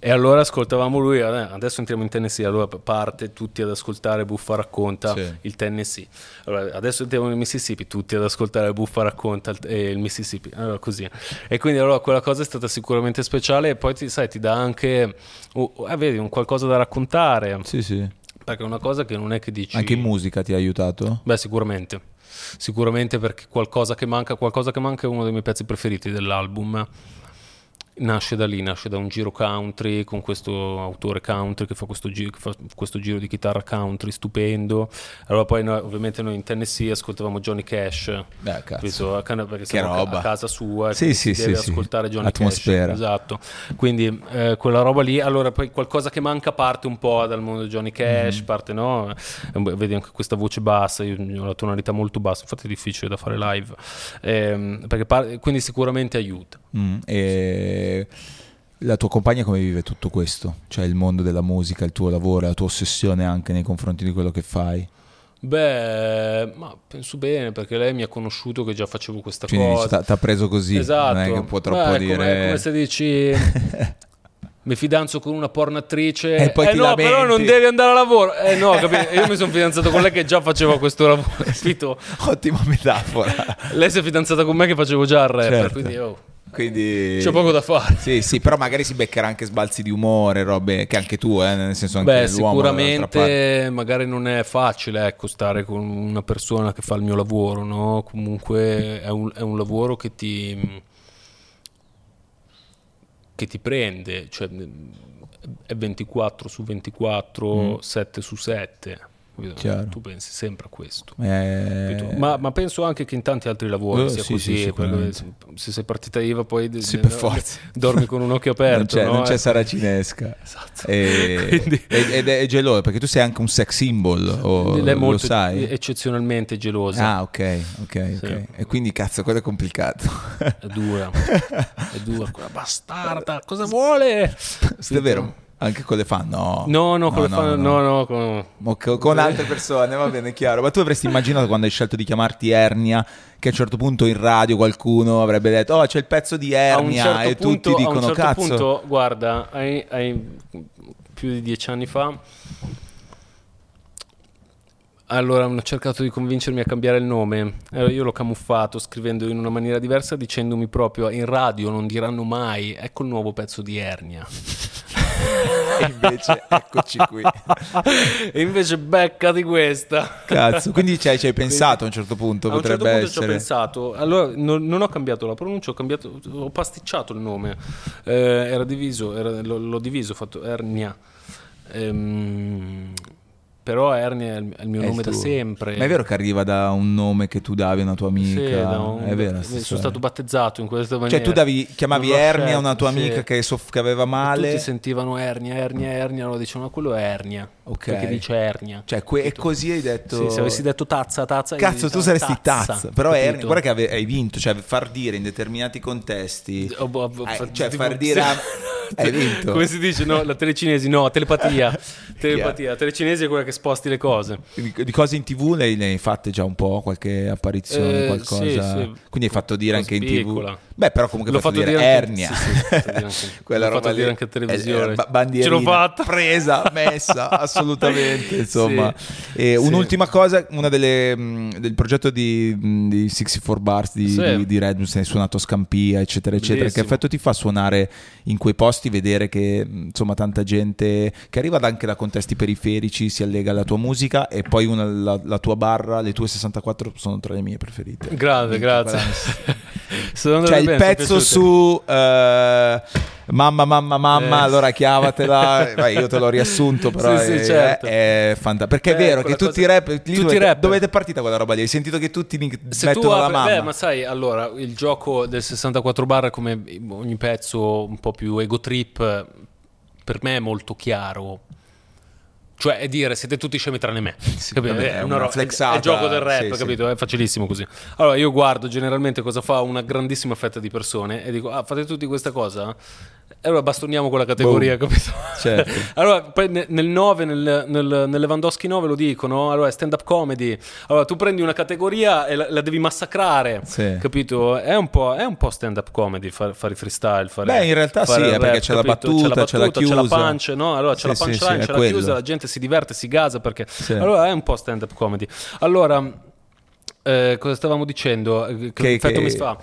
Speaker 2: E allora ascoltavamo lui, adesso entriamo in Tennessee, allora parte tutti ad ascoltare Buffa racconta
Speaker 1: Sì.
Speaker 2: il Tennessee. Allora, adesso entriamo nel Mississippi, tutti ad ascoltare Buffa racconta il, eh, il Mississippi. Allora, così. E quindi allora quella cosa è stata sicuramente speciale e poi ti, sai, ti dà anche, oh, oh, eh, vedi, un qualcosa da raccontare.
Speaker 1: Sì, sì.
Speaker 2: Perché è una cosa che non è che dici...
Speaker 1: Anche in musica ti ha aiutato?
Speaker 2: Beh, sicuramente. Sicuramente perché qualcosa che manca, qualcosa che manca è uno dei miei pezzi preferiti dell'album. Nasce da lì, nasce da un giro country con questo autore country che fa questo, giro, che fa questo giro di chitarra country stupendo. Allora poi noi, ovviamente noi in Tennessee ascoltavamo Johnny Cash.
Speaker 1: Beh, cazzo.
Speaker 2: A can- perché
Speaker 1: Che roba.
Speaker 2: a casa sua
Speaker 1: Sì, sì,
Speaker 2: si deve
Speaker 1: sì, sì.
Speaker 2: ascoltare Johnny
Speaker 1: Atmosfera.
Speaker 2: Cash. Esatto. Quindi eh, quella roba lì, allora poi qualcosa che manca parte un po' dal mondo di Johnny Cash,
Speaker 1: Mm-hmm.
Speaker 2: parte no, Eh, vedi anche questa voce bassa, io ho la tonalità molto bassa, infatti è difficile da fare live, perché par- quindi sicuramente aiuta.
Speaker 1: Mm, e la tua compagna come vive tutto questo? Cioè il mondo della musica, il tuo lavoro, la tua ossessione anche nei confronti di quello che fai?
Speaker 2: Beh, ma penso bene perché lei mi ha conosciuto che già facevo questa
Speaker 1: Quindi
Speaker 2: cosa.
Speaker 1: ti ha preso così,
Speaker 2: esatto.
Speaker 1: non è che può troppo
Speaker 2: Beh, è
Speaker 1: dire...
Speaker 2: Come, è come se dici... Mi fidanzo con una pornatrice
Speaker 1: E poi
Speaker 2: eh no,
Speaker 1: lamenti.
Speaker 2: però non devi andare a lavoro. Eh no, capito? Io mi sono fidanzato con lei che già faceva questo lavoro, capito?
Speaker 1: Ottima metafora.
Speaker 2: Lei si è fidanzata con me che facevo già il rapper,
Speaker 1: Certo.
Speaker 2: quindi oh,
Speaker 1: Quindi...
Speaker 2: c'è poco da fare.
Speaker 1: Sì, sì, però magari si beccherà anche sbalzi di umore, robe che anche tu, eh, nel senso anche
Speaker 2: Beh, sicuramente magari non è facile ecco, stare con una persona che fa il mio lavoro, no? Comunque è un, è un lavoro che ti, che ti prende, cioè è 24 su 24, 7 su 7.
Speaker 1: Chiaro.
Speaker 2: Tu pensi sempre a questo.
Speaker 1: Eh?
Speaker 2: Ma, ma penso anche che in tanti altri lavori
Speaker 1: Eh,
Speaker 2: sia
Speaker 1: sì,
Speaker 2: così.
Speaker 1: sì,
Speaker 2: se, se sei partita IVA poi
Speaker 1: Sì,
Speaker 2: no,
Speaker 1: per forza.
Speaker 2: dormi con un occhio aperto.
Speaker 1: non c'è,
Speaker 2: no?
Speaker 1: non c'è
Speaker 2: Ecco.
Speaker 1: saracinesca.
Speaker 2: Esatto.
Speaker 1: E-
Speaker 2: Quindi-
Speaker 1: ed, è geloso perché tu sei anche un sex symbol, o
Speaker 2: Lei è
Speaker 1: lo
Speaker 2: molto
Speaker 1: sai?
Speaker 2: eccezionalmente gelosa.
Speaker 1: Ah, ok, ok, ok. E quindi cazzo, quello è complicato.
Speaker 2: È dura, è dura, quella bastarda, cosa vuole?
Speaker 1: È vero? Anche con le fan? No.
Speaker 2: No, no, con le fan- no, no, con-
Speaker 1: Ma co- con altre persone, va bene, chiaro. Ma tu avresti immaginato quando hai scelto di chiamarti Ernia che a un certo punto in radio qualcuno avrebbe detto "Oh, c'è il pezzo di Ernia"
Speaker 2: certo
Speaker 1: e
Speaker 2: punto,
Speaker 1: tutti
Speaker 2: a un
Speaker 1: dicono
Speaker 2: certo
Speaker 1: "Cazzo".
Speaker 2: punto, guarda, hai, hai più di dieci anni fa, allora hanno cercato di convincermi a cambiare il nome. Allora, io l'ho camuffato scrivendo in una maniera diversa, dicendomi proprio in radio non diranno mai, ecco il nuovo pezzo di Ernia.
Speaker 1: E invece eccoci qui.
Speaker 2: e invece becca di questa.
Speaker 1: Cazzo, quindi ci hai, ci hai pensato a un certo punto,
Speaker 2: A un certo
Speaker 1: potrebbe
Speaker 2: punto ci ho
Speaker 1: essere
Speaker 2: pensato, allora non, non ho cambiato la pronuncia, ho, cambiato, ho pasticciato il nome, Eh, era diviso, era- l'ho, l'ho diviso, ho fatto Ernia. Ehm, però Ernia è il, è il mio
Speaker 1: È il
Speaker 2: nome da
Speaker 1: tuo.
Speaker 2: sempre.
Speaker 1: Ma è vero che arriva da un nome che tu davi a una tua amica?
Speaker 2: Sì, da un-
Speaker 1: è vero.
Speaker 2: sono
Speaker 1: sta
Speaker 2: stato battezzato in questa maniera.
Speaker 1: Cioè tu davi, chiamavi Ernia a una tua
Speaker 2: sì.
Speaker 1: amica che, soff- che aveva
Speaker 2: E
Speaker 1: male?
Speaker 2: Tutti sentivano Ernia, Ernia, Ernia, allora dicevano "Ma quello è Ernia,
Speaker 1: Ok.
Speaker 2: perché dice Ernia.
Speaker 1: Cioè, que- e così hai detto...
Speaker 2: Sì, se avessi detto tazza, tazza...
Speaker 1: Cazzo, tu saresti tazza. Però
Speaker 2: capito?
Speaker 1: Ernia, guarda che hai vinto, cioè far dire in determinati contesti...
Speaker 2: Oh, boh,
Speaker 1: Eh,
Speaker 2: fa-
Speaker 1: cioè,
Speaker 2: tipo-
Speaker 1: far dire hai vinto.
Speaker 2: Come si dice? No, la telecinesi, no, telepatia. telepatia. Telecinesi è quella che sposti le cose.
Speaker 1: Di, di cose in tv le hai fatte già un po', qualche apparizione,
Speaker 2: Eh,
Speaker 1: qualcosa.
Speaker 2: sì, sì.
Speaker 1: Quindi hai fatto dire
Speaker 2: Cosa
Speaker 1: anche in
Speaker 2: piccola.
Speaker 1: tv. Beh, però comunque
Speaker 2: L'ho
Speaker 1: fatto,
Speaker 2: fatto
Speaker 1: dire,
Speaker 2: dire anche-
Speaker 1: Ernia.
Speaker 2: sì, sì, dire anche-
Speaker 1: Quella
Speaker 2: l'ho
Speaker 1: roba
Speaker 2: fatto
Speaker 1: lì.
Speaker 2: dire anche a televisione.
Speaker 1: Eh.
Speaker 2: Ce l'ho fatta.
Speaker 1: Presa, messa, assolutamente. Insomma. E
Speaker 2: Sì.
Speaker 1: un'ultima cosa, una delle, mh, del progetto di, mh, di 64 Bars di,
Speaker 2: Sì.
Speaker 1: di, di Redmus, hai suonato a Scampia, eccetera, eccetera. Che
Speaker 2: Bellissimo.
Speaker 1: effetto ti fa suonare in quei posti, vedere che mh, insomma tanta gente che arriva anche da contesti periferici si allega alla tua musica e poi una- la, la tua barra, le tue 64 sono tra le mie preferite.
Speaker 2: Grande,
Speaker 1: Minchia,
Speaker 2: grazie. Secondo
Speaker 1: Cioè
Speaker 2: me
Speaker 1: il pezzo su eh, mamma mamma mamma
Speaker 2: Eh.
Speaker 1: allora chiavatela Vai, io te l'ho riassunto però
Speaker 2: Sì, sì,
Speaker 1: è,
Speaker 2: certo.
Speaker 1: è fantastico perché è
Speaker 2: Eh,
Speaker 1: vero che
Speaker 2: quella
Speaker 1: tutti i rap
Speaker 2: tutti
Speaker 1: dovete,
Speaker 2: i rapper.
Speaker 1: dove è partita quella roba lì hai sentito che tutti
Speaker 2: Se
Speaker 1: mettono
Speaker 2: tu
Speaker 1: la
Speaker 2: apri-
Speaker 1: mamma
Speaker 2: beh, ma sai, allora, il gioco del 64 bar, come ogni pezzo un po' più ego trip, per me è molto chiaro. Cioè, è dire siete tutti scemi tranne me. capito?
Speaker 1: vabbè, è una
Speaker 2: ro-
Speaker 1: flexata,
Speaker 2: è il gioco del rap,
Speaker 1: sì, sì.
Speaker 2: capito? È facilissimo così. Allora, io guardo generalmente cosa fa una grandissima fetta di persone e dico, ah, fate tutti questa cosa? Allora bastoniamo quella categoria,
Speaker 1: Boom.
Speaker 2: capito?
Speaker 1: Certo.
Speaker 2: allora, poi ne- nel 9, nel, nel, nel Lewandowski 9 lo dicono, allora stand up comedy. Allora tu prendi una categoria e la, la devi massacrare,
Speaker 1: Sì.
Speaker 2: capito? È un po', è un po' stand up comedy fare, fare freestyle, fare
Speaker 1: Beh, in realtà sì, eh, perché
Speaker 2: rap,
Speaker 1: c'è la battuta, c'è la
Speaker 2: c'è la
Speaker 1: chiusa.
Speaker 2: punch, no? Allora c'è
Speaker 1: Sì,
Speaker 2: la punchline,
Speaker 1: sì, è
Speaker 2: c'è la
Speaker 1: quello.
Speaker 2: chiusa, la gente si diverte, si gasa perché... Allora è un po' stand up comedy. Allora, eh, cosa stavamo dicendo? Eh, Che,
Speaker 1: Che-
Speaker 2: effetto
Speaker 1: che-
Speaker 2: mi fa?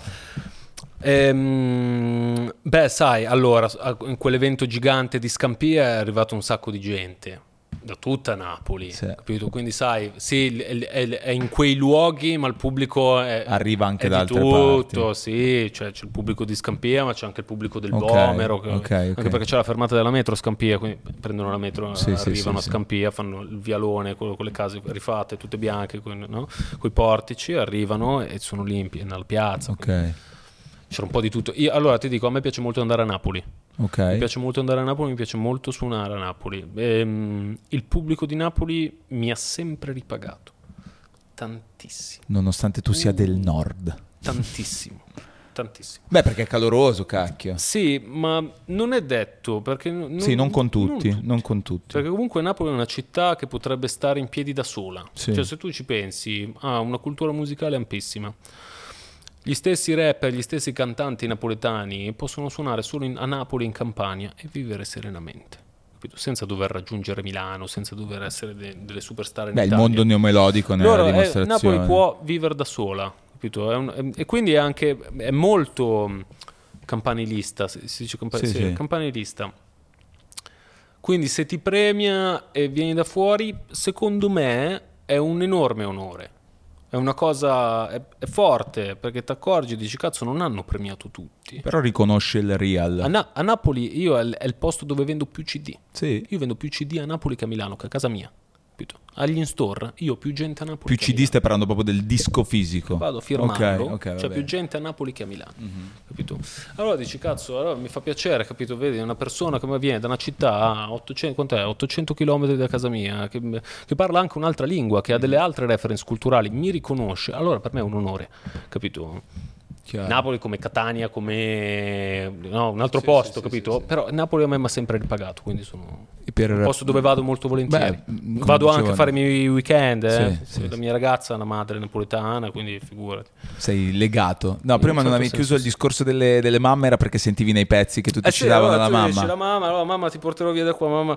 Speaker 2: Ehm, beh, sai, allora, in quell'evento gigante di Scampia è arrivato un sacco di gente. Da tutta Napoli,
Speaker 1: Sì.
Speaker 2: capito? Quindi sai, sì, è, è- in quei luoghi, ma il pubblico è,
Speaker 1: Arriva anche
Speaker 2: è
Speaker 1: da
Speaker 2: di
Speaker 1: altre
Speaker 2: tutto,
Speaker 1: parti.
Speaker 2: sì, cioè c'è il pubblico di Scampia, ma c'è anche il pubblico del
Speaker 1: Ok,
Speaker 2: Bomero, che-
Speaker 1: ok, ok.
Speaker 2: anche perché c'è la fermata della metro Scampia, quindi prendono la metro,
Speaker 1: Sì,
Speaker 2: arrivano
Speaker 1: sì,
Speaker 2: a. Scampia, fanno il vialone con, con le case rifatte, tutte bianche, con no? i portici, arrivano e sono limpi nella piazza.
Speaker 1: Ok,
Speaker 2: C'era un po' di tutto. Io, allora ti dico, a me piace molto andare a Napoli. Mi
Speaker 1: ok.
Speaker 2: piace molto andare a Napoli, mi piace molto suonare a Napoli. Ehm, il pubblico di Napoli mi ha sempre ripagato. Tantissimo,
Speaker 1: Nonostante tu sia del nord.
Speaker 2: tantissimo, tantissimo.
Speaker 1: Beh, perché è caloroso, cacchio.
Speaker 2: Sì, ma non è detto perché non,
Speaker 1: Sì, non con tutti,
Speaker 2: non
Speaker 1: non con tutti.
Speaker 2: Perché comunque Napoli è una città che potrebbe stare in piedi da sola.
Speaker 1: Sì.
Speaker 2: Cioè, se tu ci pensi, ha una cultura musicale ampissima. Gli stessi rapper, gli stessi cantanti napoletani possono suonare solo in- a Napoli, in Campania e vivere serenamente. capito? Senza dover raggiungere Milano, senza dover essere de- delle superstar in
Speaker 1: Beh, il
Speaker 2: Italia.
Speaker 1: mondo neomelodico nella
Speaker 2: Loro, eh,
Speaker 1: dimostrazione.
Speaker 2: Napoli può vivere da sola, capito? È un- è- e quindi è anche è molto mh, campanilista, si si dice campa-
Speaker 1: Sì,
Speaker 2: sì,
Speaker 1: sì.
Speaker 2: campanilista. Quindi se ti premia e vieni da fuori, secondo me è un enorme onore. È una cosa è, è forte perché ti accorgi e dici cazzo non hanno premiato tutti.
Speaker 1: Però riconosce il real.
Speaker 2: A, Na- a Napoli io è il, è il posto dove vendo più CD.
Speaker 1: sì.
Speaker 2: Io vendo più CD a Napoli che a Milano, che a casa mia. Capito? Agli in-store io ho più gente a Napoli
Speaker 1: Più CD stai parlando proprio del disco fisico.
Speaker 2: Vado a firmarlo,
Speaker 1: Ok, ok,
Speaker 2: c'è
Speaker 1: vabbè.
Speaker 2: più gente a Napoli che a Milano, capito? Allora dici, cazzo, allora mi fa piacere, capito? Vedi, una persona che viene da una città a 800, quant'è? 800 km da casa mia, che, che parla anche un'altra lingua, che ha delle altre reference culturali, mi riconosce, allora per me è un onore, capito?
Speaker 1: Chiaro.
Speaker 2: Napoli come Catania, come no, un altro
Speaker 1: Sì,
Speaker 2: posto,
Speaker 1: sì,
Speaker 2: capito?
Speaker 1: sì, sì.
Speaker 2: Però Napoli a me mi ha sempre ripagato, quindi sono
Speaker 1: per-
Speaker 2: un posto dove vado molto volentieri.
Speaker 1: Beh, come
Speaker 2: vado anche a fare i miei weekend, eh.
Speaker 1: Sì, sì,
Speaker 2: la
Speaker 1: sì.
Speaker 2: mia ragazza è una madre napoletana, quindi figurati.
Speaker 1: Sei legato. No, prima non avevi
Speaker 2: senso,
Speaker 1: chiuso il discorso delle, delle mamme, era perché sentivi nei pezzi che tutti
Speaker 2: Eh
Speaker 1: ci
Speaker 2: sì,
Speaker 1: davano
Speaker 2: allora
Speaker 1: la
Speaker 2: tu dici,
Speaker 1: mamma.
Speaker 2: la mamma, allora mamma ti porterò via da qua, mamma.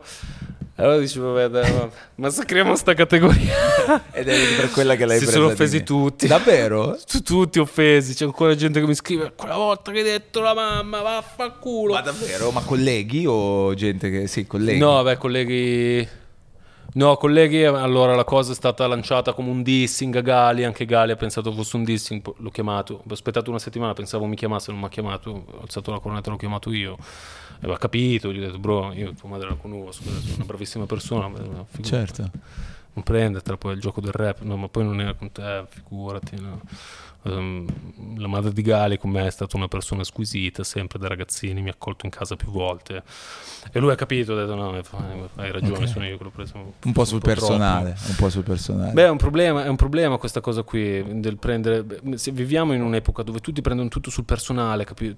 Speaker 2: E allora dici, vabbè, dai, vabbè, massacriamo sta categoria.
Speaker 1: Ed è per quella che l'hai
Speaker 2: si
Speaker 1: presa
Speaker 2: sono offesi tutti.
Speaker 1: Davvero?
Speaker 2: Tu- tutti offesi, c'è ancora gente che mi scrive, quella volta che hai detto la mamma, vaffanculo.
Speaker 1: Ma davvero? Ma colleghi o gente che... Sì, colleghi.
Speaker 2: No, beh, colleghi. No, colleghi, allora la cosa è stata lanciata come un dissing a Gali, anche Gali ha pensato fosse un dissing, l'ho chiamato, ho aspettato una settimana, pensavo mi chiamasse, non mi ha chiamato, ho alzato la cornetta, l'ho chiamato io, e aveva capito, gli ho detto, bro, io tua madre la conosco, sono una bravissima persona, figurati,
Speaker 1: Certo.
Speaker 2: non prendetela, poi il gioco del rap, no, ma poi non era con te, figurati, no. Ehm, la madre di Gali con me è stata una persona squisita, sempre da ragazzini, mi ha accolto in casa più volte. E lui ha capito, ha detto no, hai ragione,
Speaker 1: Ok.
Speaker 2: sono io che l'ho preso
Speaker 1: Un po' sul
Speaker 2: troppo.
Speaker 1: personale. Un po' sul personale.
Speaker 2: Beh, è un, problema, è un problema questa cosa qui, del prendere... Se viviamo in un'epoca dove tutti prendono tutto sul personale, capito?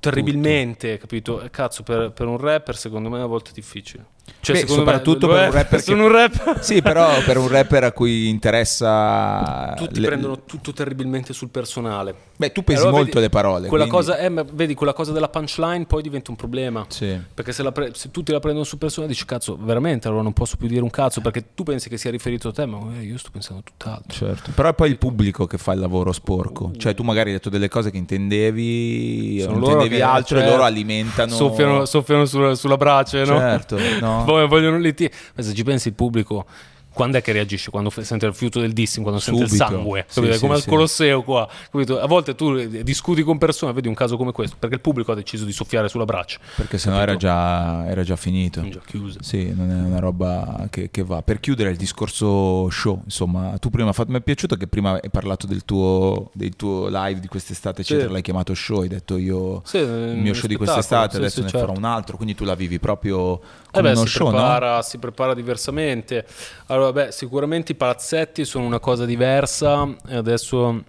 Speaker 2: Terribilmente, capito? E cazzo, per, per un rapper secondo me è a volte difficile. Cioè,
Speaker 1: Beh,
Speaker 2: me-
Speaker 1: soprattutto
Speaker 2: lo
Speaker 1: per
Speaker 2: è-
Speaker 1: un rapper
Speaker 2: sono
Speaker 1: che-
Speaker 2: un rapper.
Speaker 1: Sì, però per un rapper a cui interessa...
Speaker 2: Tutti
Speaker 1: le-
Speaker 2: prendono tutto terribilmente sul personale.
Speaker 1: Beh, tu pesi
Speaker 2: Allora,
Speaker 1: molto
Speaker 2: vedi,
Speaker 1: le parole.
Speaker 2: Quella
Speaker 1: quindi-
Speaker 2: cosa, eh, ma vedi, quella cosa della punchline poi diventa un problema.
Speaker 1: Sì.
Speaker 2: Perché se, la pre- se tutti la prendono sul personale dici cazzo, veramente allora non posso più dire un cazzo perché tu pensi che sia riferito a te, ma eh, io sto pensando a tutt'altro.
Speaker 1: Certo. Però è poi il pubblico che fa il lavoro sporco. Cioè, tu magari hai detto delle cose che intendevi,
Speaker 2: Sono
Speaker 1: non intendevi
Speaker 2: che,
Speaker 1: altro e
Speaker 2: cioè,
Speaker 1: loro alimentano.
Speaker 2: Soffiano, soffiano sulla, sulla brace, no?
Speaker 1: Certo, no.
Speaker 2: Vogliono. Ma se ci pensi il pubblico. Quando è che reagisce? Quando sente il fiuto del dissing, quando sente il
Speaker 1: Subito.
Speaker 2: sangue,
Speaker 1: Sì,
Speaker 2: capito?
Speaker 1: Sì,
Speaker 2: come al
Speaker 1: sì.
Speaker 2: Colosseo qua. capito? A volte tu eh, discuti con persone, vedi un caso come questo, perché il pubblico ha deciso di soffiare sulla braccia.
Speaker 1: Perché sennò era già, era già finito.
Speaker 2: Già chiuse.
Speaker 1: Sì, non è una roba che, che va. Per chiudere il discorso show, insomma, tu prima mi è piaciuto che prima hai parlato del tuo, del tuo live di quest'estate, eccetera, l'hai chiamato show, hai detto io il mio show di quest'estate, adesso ne farò un altro, quindi tu la vivi proprio
Speaker 2: Eh
Speaker 1: come
Speaker 2: beh,
Speaker 1: uno
Speaker 2: si,
Speaker 1: show, no?
Speaker 2: prepara, si prepara diversamente. Allora, beh, sicuramente i palazzetti sono una cosa diversa e adesso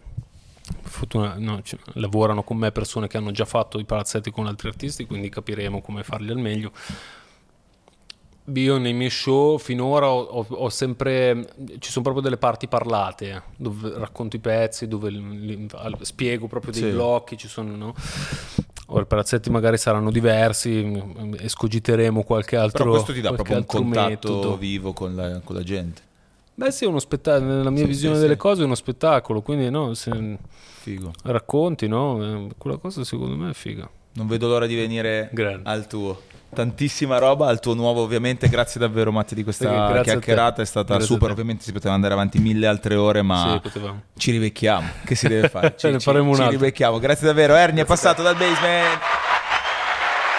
Speaker 2: Fortuna, no, cioè, lavorano con me persone che hanno già fatto i palazzetti con altri artisti, quindi capiremo come farli al meglio. Io nei miei show finora ho, ho, ho, sempre. Ci sono proprio delle parti parlate dove racconto i pezzi, dove li, li, spiego proprio dei sì. blocchi. Ci sono, no? Ora i palazzetti magari saranno diversi, escogiteremo qualche altro.
Speaker 1: Però questo ti dà proprio un contatto
Speaker 2: metodo.
Speaker 1: vivo con la, con la gente.
Speaker 2: Beh, sì, è uno spettacolo. Nella mia sì, visione sì, delle sì. cose è uno spettacolo. Quindi, no, se
Speaker 1: Figo.
Speaker 2: racconti, no? Eh, quella cosa secondo me è figa.
Speaker 1: Non vedo l'ora di venire
Speaker 2: Grande.
Speaker 1: al tuo. Tantissima roba, al tuo nuovo ovviamente, grazie davvero Matti di questa chiacchierata, è stata
Speaker 2: Grazie
Speaker 1: super, ovviamente si poteva andare avanti mille altre ore ma
Speaker 2: Sì,
Speaker 1: ci rivecchiamo, che si deve fare? Ci,
Speaker 2: Ne
Speaker 1: ci-
Speaker 2: faremo
Speaker 1: ci
Speaker 2: altro.
Speaker 1: rivecchiamo, grazie davvero, Ernie è passato dal basement.